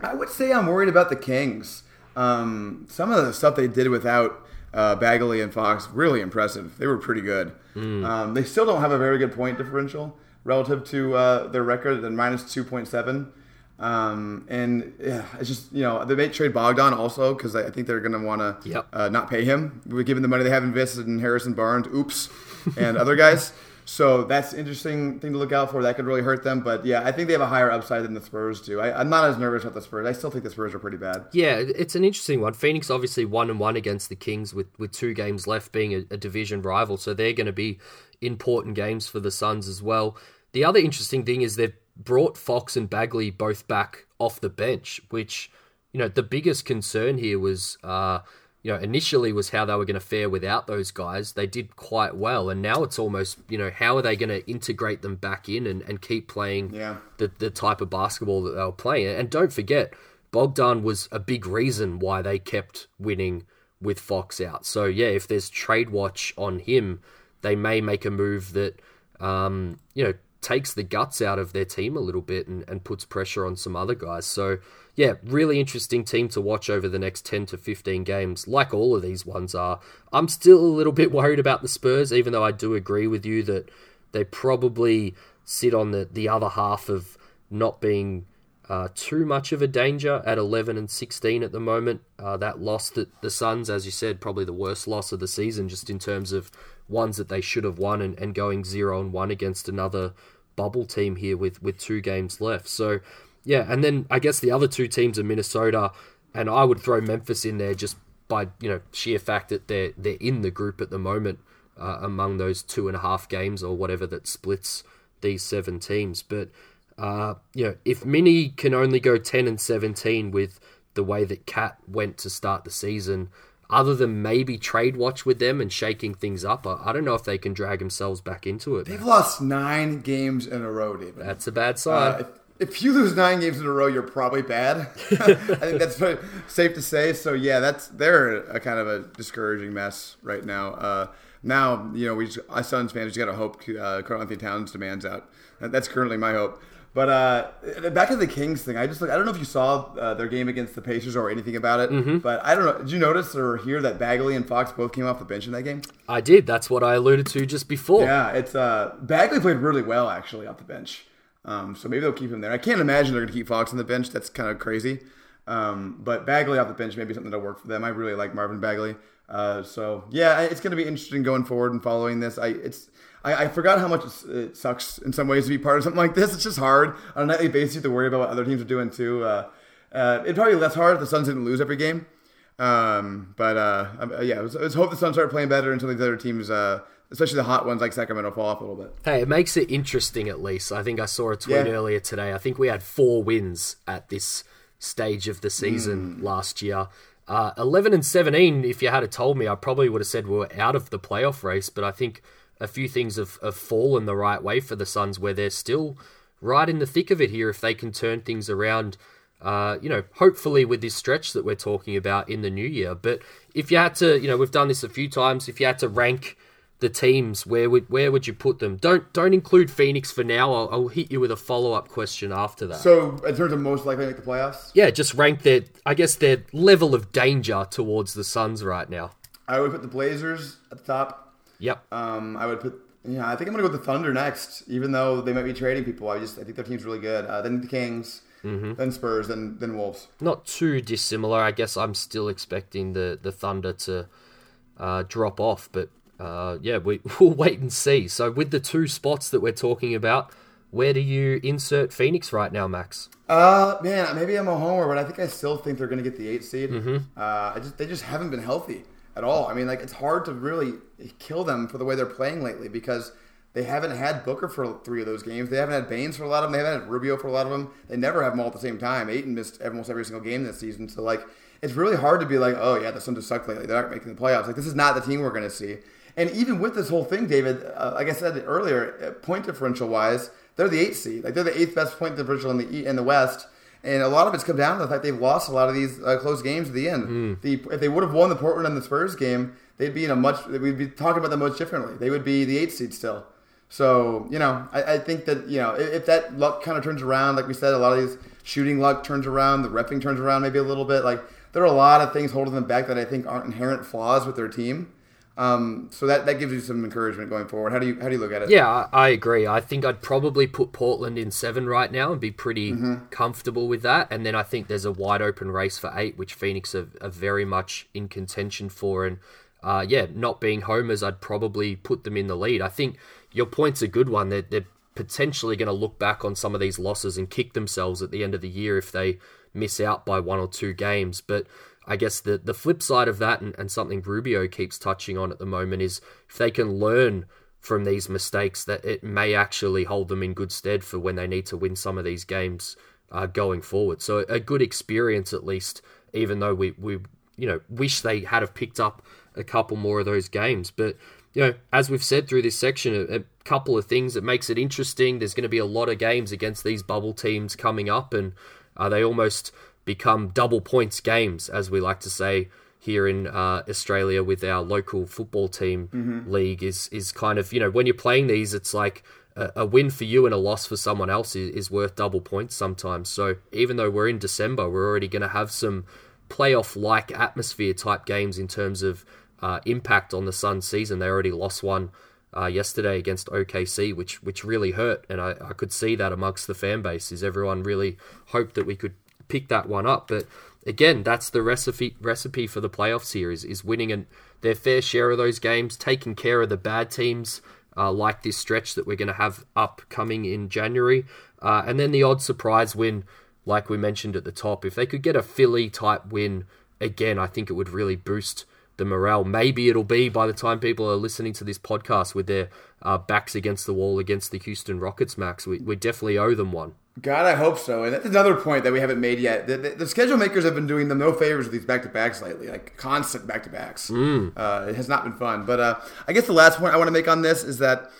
I would say I'm worried about the Kings. Um, some of the stuff they did without uh, Bagley and Fox really impressive. They were pretty good. Mm. Um, they still don't have a very good point differential relative to uh, their record at minus two point seven. Um, and yeah, it's just you know they may trade Bogdan also because I think they're going to want to yep. uh, not pay him. Given the money they have invested in Harrison Barnes, oops, and other guys. So that's interesting thing to look out for. That could really hurt them. But yeah, I think they have a higher upside than the Spurs do. I, am not as nervous about the Spurs. I still think the Spurs are pretty bad. Yeah, it's an interesting one. Phoenix obviously one and one against the Kings with, with two games left, being a, a division rival. So they're going to be important games for the Suns as well. The other interesting thing is they've brought Fox and Bagley both back off the bench, which you know the biggest concern here was. Uh, you know, initially was how they were going to fare without those guys. They did quite well, and now it's almost, you know, how are they going to integrate them back in and, and keep playing yeah. the, the type of basketball that they were playing? And don't forget, Bogdan was a big reason why they kept winning with Fox out. So, yeah, if there's trade watch on him, they may make a move that, um, you know, takes the guts out of their team a little bit and, and puts pressure on some other guys. So, yeah, really interesting team to watch over the next 10 to 15 games, like all of these ones are. I'm still a little bit worried about the Spurs, even though I do agree with you that they probably sit on the, the other half of not being uh, too much of a danger at 11 and 16 at the moment. Uh, that loss that the Suns, as you said, probably the worst loss of the season, just in terms of ones that they should have won and, and going 0 and 1 against another bubble team here with, with two games left. So, yeah, and then I guess the other two teams are Minnesota, and I would throw Memphis in there just by you know sheer fact that they're they're in the group at the moment uh, among those two and a half games or whatever that splits these seven teams. But uh, you know, if Mini can only go ten and seventeen with the way that KAT went to start the season, other than maybe trade watch with them and shaking things up, I, I don't know if they can drag themselves back into it. They've man. lost nine games in a row, David. That's a bad sign. Uh, if you lose nine games in a row, you're probably bad. I think that's safe to say. So yeah, that's they're a kind of a discouraging mess right now. Uh, now you know we just, us Suns fans just got to hope uh, Karl-Anthony Towns demands out. That's currently my hope. But uh, back to the Kings thing, I just I don't know if you saw uh, their game against the Pacers or anything about it. Mm-hmm. But I don't know. Did you notice or hear that Bagley and Fox both came off the bench in that game? I did. That's what I alluded to just before. Yeah, it's uh, Bagley played really well actually off the bench. Um, so maybe they'll keep him there. I can't imagine they're going to keep Fox on the bench. That's kind of crazy. Um, but Bagley off the bench may be something that'll work for them. I really like Marvin Bagley. Uh, so yeah, it's going to be interesting going forward and following this. I it's I, I forgot how much it sucks in some ways to be part of something like this. It's just hard on a nightly basis. You have to worry about what other teams are doing too. Uh, uh, it'd probably be less hard if the Suns didn't lose every game. Um, but uh, yeah, let's, hope the Suns start playing better until these other teams uh, especially the hot ones like Sacramento fall off a little bit. Hey, it makes it interesting at least. I think I saw a tweet yeah. earlier today. I think we had four wins at this stage of the season mm. last year. Uh, 11 and 17, if you had told me, I probably would have said we were out of the playoff race, but I think a few things have, have fallen the right way for the Suns where they're still right in the thick of it here if they can turn things around. Uh, you know, hopefully with this stretch that we're talking about in the new year. But if you had to, you know, we've done this a few times. If you had to rank the teams, where would where would you put them? Don't don't include Phoenix for now. I'll, I'll hit you with a follow up question after that. So, in terms of most likely to make the playoffs, yeah, just rank their I guess their level of danger towards the Suns right now. I would put the Blazers at the top. Yep. Um, I would put. Yeah, I think I'm gonna go with the Thunder next, even though they might be trading people. I just I think their team's really good. Uh, then the Kings, Mm-hmm. then Spurs, then then Wolves. Not too dissimilar. I guess I'm still expecting the the Thunder to uh, drop off, but uh, yeah, we, we'll wait and see. So with the two spots that we're talking about, where do you insert Phoenix right now, Max? Uh, man, maybe I'm a homer, but I think I still think they're going to get the eight seed. Uh, I just they just haven't been healthy at all. I mean, like it's hard to really kill them for the way they're playing lately because they haven't had Booker for three of those games. They haven't had Baynes for a lot of them. They haven't had Rubio for a lot of them. They never have them all at the same time. Ayton missed almost every single game this season. So like, it's really hard to be like, oh yeah, the Suns have sucked lately. They're not making the playoffs. Like this is not the team we're going to see. And even with this whole thing, David, uh, like I said earlier, uh, point differential wise, they're the eighth seed. Like they're the eighth best point differential in the in the West. And a lot of it's come down to the fact they've lost a lot of these uh, close games at the end. The, if they would have won the Portland and the Spurs game, they'd be in a much. We'd be talking about them much differently. They would be the eighth seed still. So you know, I, I think that you know if, if that luck kind of turns around, like we said, a lot of these shooting luck turns around, the repping turns around maybe a little bit. Like there are a lot of things holding them back that I think aren't inherent flaws with their team. Um, so that, that gives you some encouragement going forward. How do you how do you look at it? Yeah, I, agree. I think I'd probably put Portland in seven right now and be pretty comfortable with that. And then I think there's a wide open race for eight, which Phoenix are, are very much in contention for. And uh, yeah, not being homers, I'd probably put them in the lead. I think your point's a good one. They're, they're potentially going to look back on some of these losses and kick themselves at the end of the year if they miss out by one or two games. But I guess the, the flip side of that, and, and something Rubio keeps touching on at the moment, is if they can learn from these mistakes, that it may actually hold them in good stead for when they need to win some of these games uh, going forward. So a good experience at least, even though we, we you know wish they had have picked up a couple more of those games. But you know, as we've said through this section, a, a couple of things that makes it interesting. There's going to be a lot of games against these bubble teams coming up, and uh, they almost become double points games, as we like to say here in uh, Australia with our local football team league. Is is kind of you know when you're playing these, it's like a, a win for you and a loss for someone else is, is worth double points sometimes. So even though we're in December, we're already going to have some playoff like atmosphere type games in terms of uh, impact on the Sun season. They already lost one uh, yesterday against OKC, which which really hurt, and I, I could see that amongst the fan base. Is everyone really hoped that we could pick that one up? But again, that's the recipe recipe for the playoff series: is winning an, their fair share of those games, taking care of the bad teams. Uh, like this stretch that we're going to have upcoming in January, uh, and then the odd surprise win, like we mentioned at the top. If they could get a Philly type win again, I think it would really boost the morale. Maybe it'll be by the time people are listening to this podcast with their uh, backs against the wall against the Houston Rockets, Max. We, we definitely owe them one. God, I hope so. And that's another point that we haven't made yet. The, the, the schedule makers have been doing them no favors with these back to backs lately, like constant back to backs. Uh, it has not been fun. But uh, I guess the last point I want to make on this is that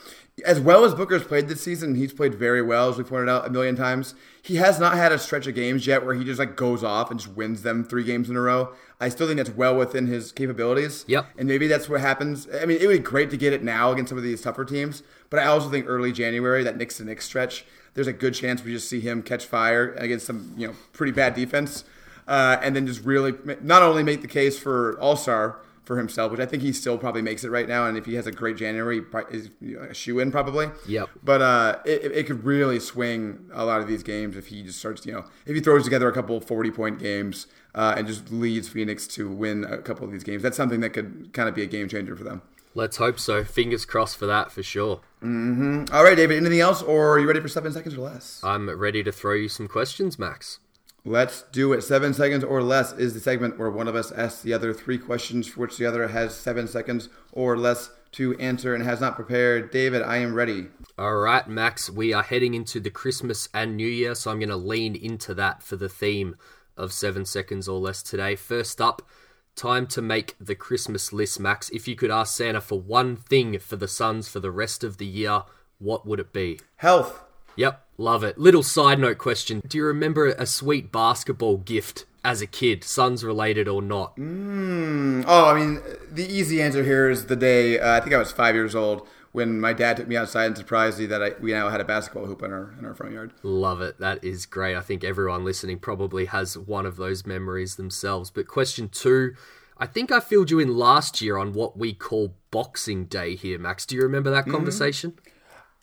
as well as Booker's played this season, he's played very well, as we pointed out a million times. He has not had a stretch of games yet where he just like goes off and just wins them three games in a row. I still think that's well within his capabilities. Yep. And maybe that's what happens. I mean, it would be great to get it now against some of these tougher teams, but I also think early January, that Knicks to Knicks stretch, there's a good chance we just see him catch fire against some you know pretty bad defense, uh, and then just really not only make the case for All Star for himself, which I think he still probably makes it right now, and if he has a great January, is a shoe in probably. Yep. But uh, it, it could really swing a lot of these games if he just starts, you know, if he throws together a couple 40 point games uh, and just leads Phoenix to win a couple of these games. That's something that could kind of be a game changer for them. Let's hope so. Fingers crossed for that for sure. All right, David, anything else, or are you ready for seven seconds or less? I'm ready to throw you some questions, Max. Let's do it. Seven seconds or less is the segment where one of us asks the other three questions for which the other has seven seconds or less to answer and has not prepared. David, I am ready. All right, Max, we are heading into the Christmas and New Year, so I'm going to lean into that for the theme of seven seconds or less today. First up, time to make the Christmas list, Max. If you could ask Santa for one thing for the Suns for the rest of the year, what would it be? Health. Yep, love it. Little side note question Do you remember a sweet basketball gift as a kid, Suns related or not? Mm, oh, I mean, the easy answer here is the day uh, I think I was five years old when my dad took me outside and surprised me that I, we now had a basketball hoop in our in our front yard. Love it. That is great. I think everyone listening probably has one of those memories themselves. But question two. I think I filled you in last year on what we call Boxing Day here, Max. Do you remember that mm-hmm.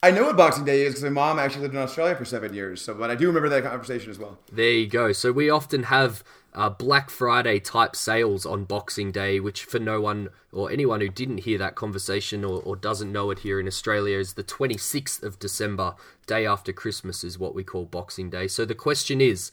I know what Boxing Day is because my mom actually lived in Australia for seven years. So, but I do remember that conversation as well. There you go. So we often have uh, Black Friday type sales on Boxing Day, which for no one or anyone who didn't hear that conversation or, or doesn't know it here in Australia is the 26th of December, day after Christmas, is what we call Boxing Day. So the question is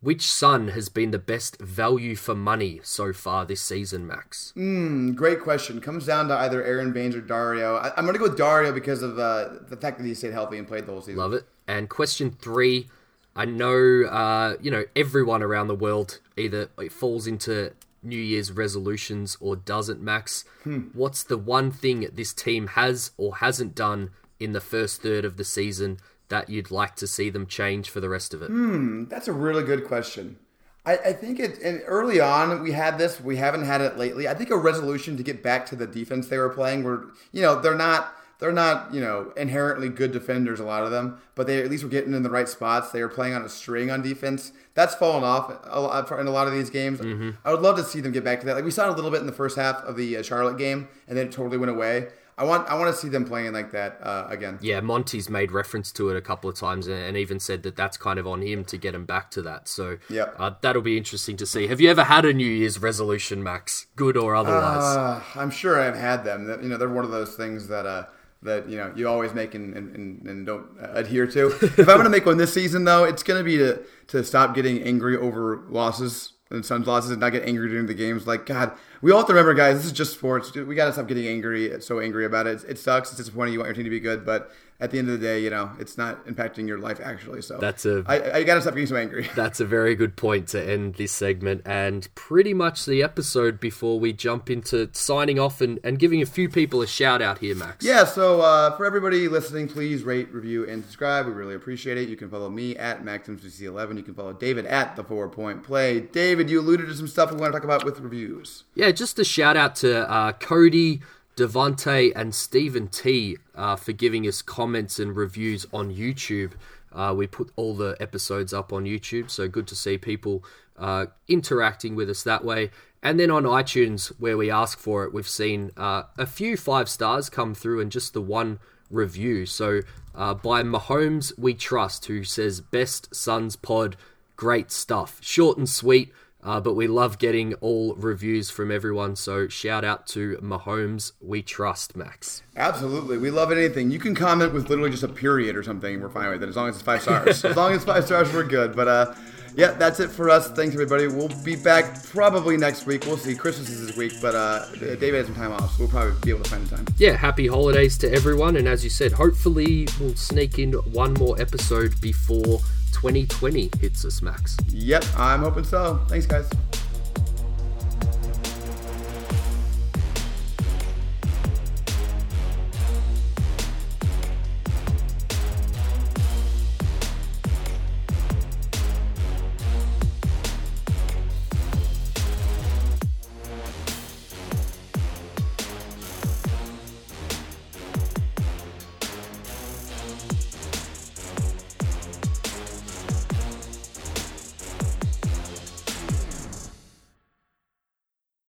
which Sun has been the best value for money so far this season, Max? Mm, great question. Comes down to either Aron Baynes or Dario. I, am going to go with Dario because of uh, the fact that he stayed healthy and played the whole season. Love it. And question three. I know, uh, you know, everyone around the world either it falls into New Year's resolutions or doesn't, Max. Hmm. What's the one thing this team has or hasn't done in the first third of the season that you'd like to see them change for the rest of it? Hmm, that's a really good question. I, I think it and early on we had this, we haven't had it lately. I think a resolution to get back to the defense they were playing Where you know, they're not they're not, you know, inherently good defenders, a lot of them, but they at least were getting in the right spots. They were playing on a string on defense. That's fallen off a lot in a lot of these games. Mm-hmm. I would love to see them get back to that. Like we saw it a little bit in the first half of the uh, Charlotte game, and then it totally went away. I want I want to see them playing like that uh, again. Yeah, Monty's made reference to it a couple of times and even said that that's kind of on him to get him back to that. So yeah, uh, that'll be interesting to see. Have you ever had a New Year's resolution, Max, good or otherwise? Uh, I'm sure I've had them. You know, they're one of those things that uh, that you know you always make and, and, and don't adhere to. if I'm going to make one this season, though, it's going to be to to stop getting angry over losses and Suns losses and not get angry during the games. Like God, we all have to remember, guys. This is just sports. We got to stop getting angry, so angry about it. It sucks. It's disappointing. You want your team to be good, but at the end of the day, you know, it's not impacting your life actually. So that's a I, I gotta stop getting so angry. That's a very good point to end this segment and pretty much the episode before we jump into signing off and, and giving a few people a shout out here, Max. Yeah, so uh, for everybody listening, please rate, review, and subscribe. We really appreciate it. You can follow me at MaximCC11. You can follow David at the Four Point Play. David, you alluded to some stuff we want to talk about with reviews. Yeah, just a shout out to uh, Cody. Devonte and Stephen T uh, for giving us comments and reviews on YouTube. Uh, we put all the episodes up on YouTube, so good to see people uh, interacting with us that way. And then on iTunes, where we ask for it, we've seen uh, a few five stars come through and just the one review. So uh, by Mahomes We Trust, who says, Best Suns Pod, great stuff. Short and sweet. Uh, but we love getting all reviews from everyone. So shout out to Mahomes. We trust Max. Absolutely, we love anything. You can comment with literally just a period or something. We're fine with it as long as it's five stars. as long as five stars, we're good. But uh, yeah, that's it for us. Thanks everybody. We'll be back probably next week. We'll see. Christmas is this week, but uh, David has some time off, so we'll probably be able to find the time. Yeah, happy holidays to everyone, and as you said, hopefully we'll sneak in one more episode before 2020 hits us, Max. Yep, I'm hoping so. Thanks, guys.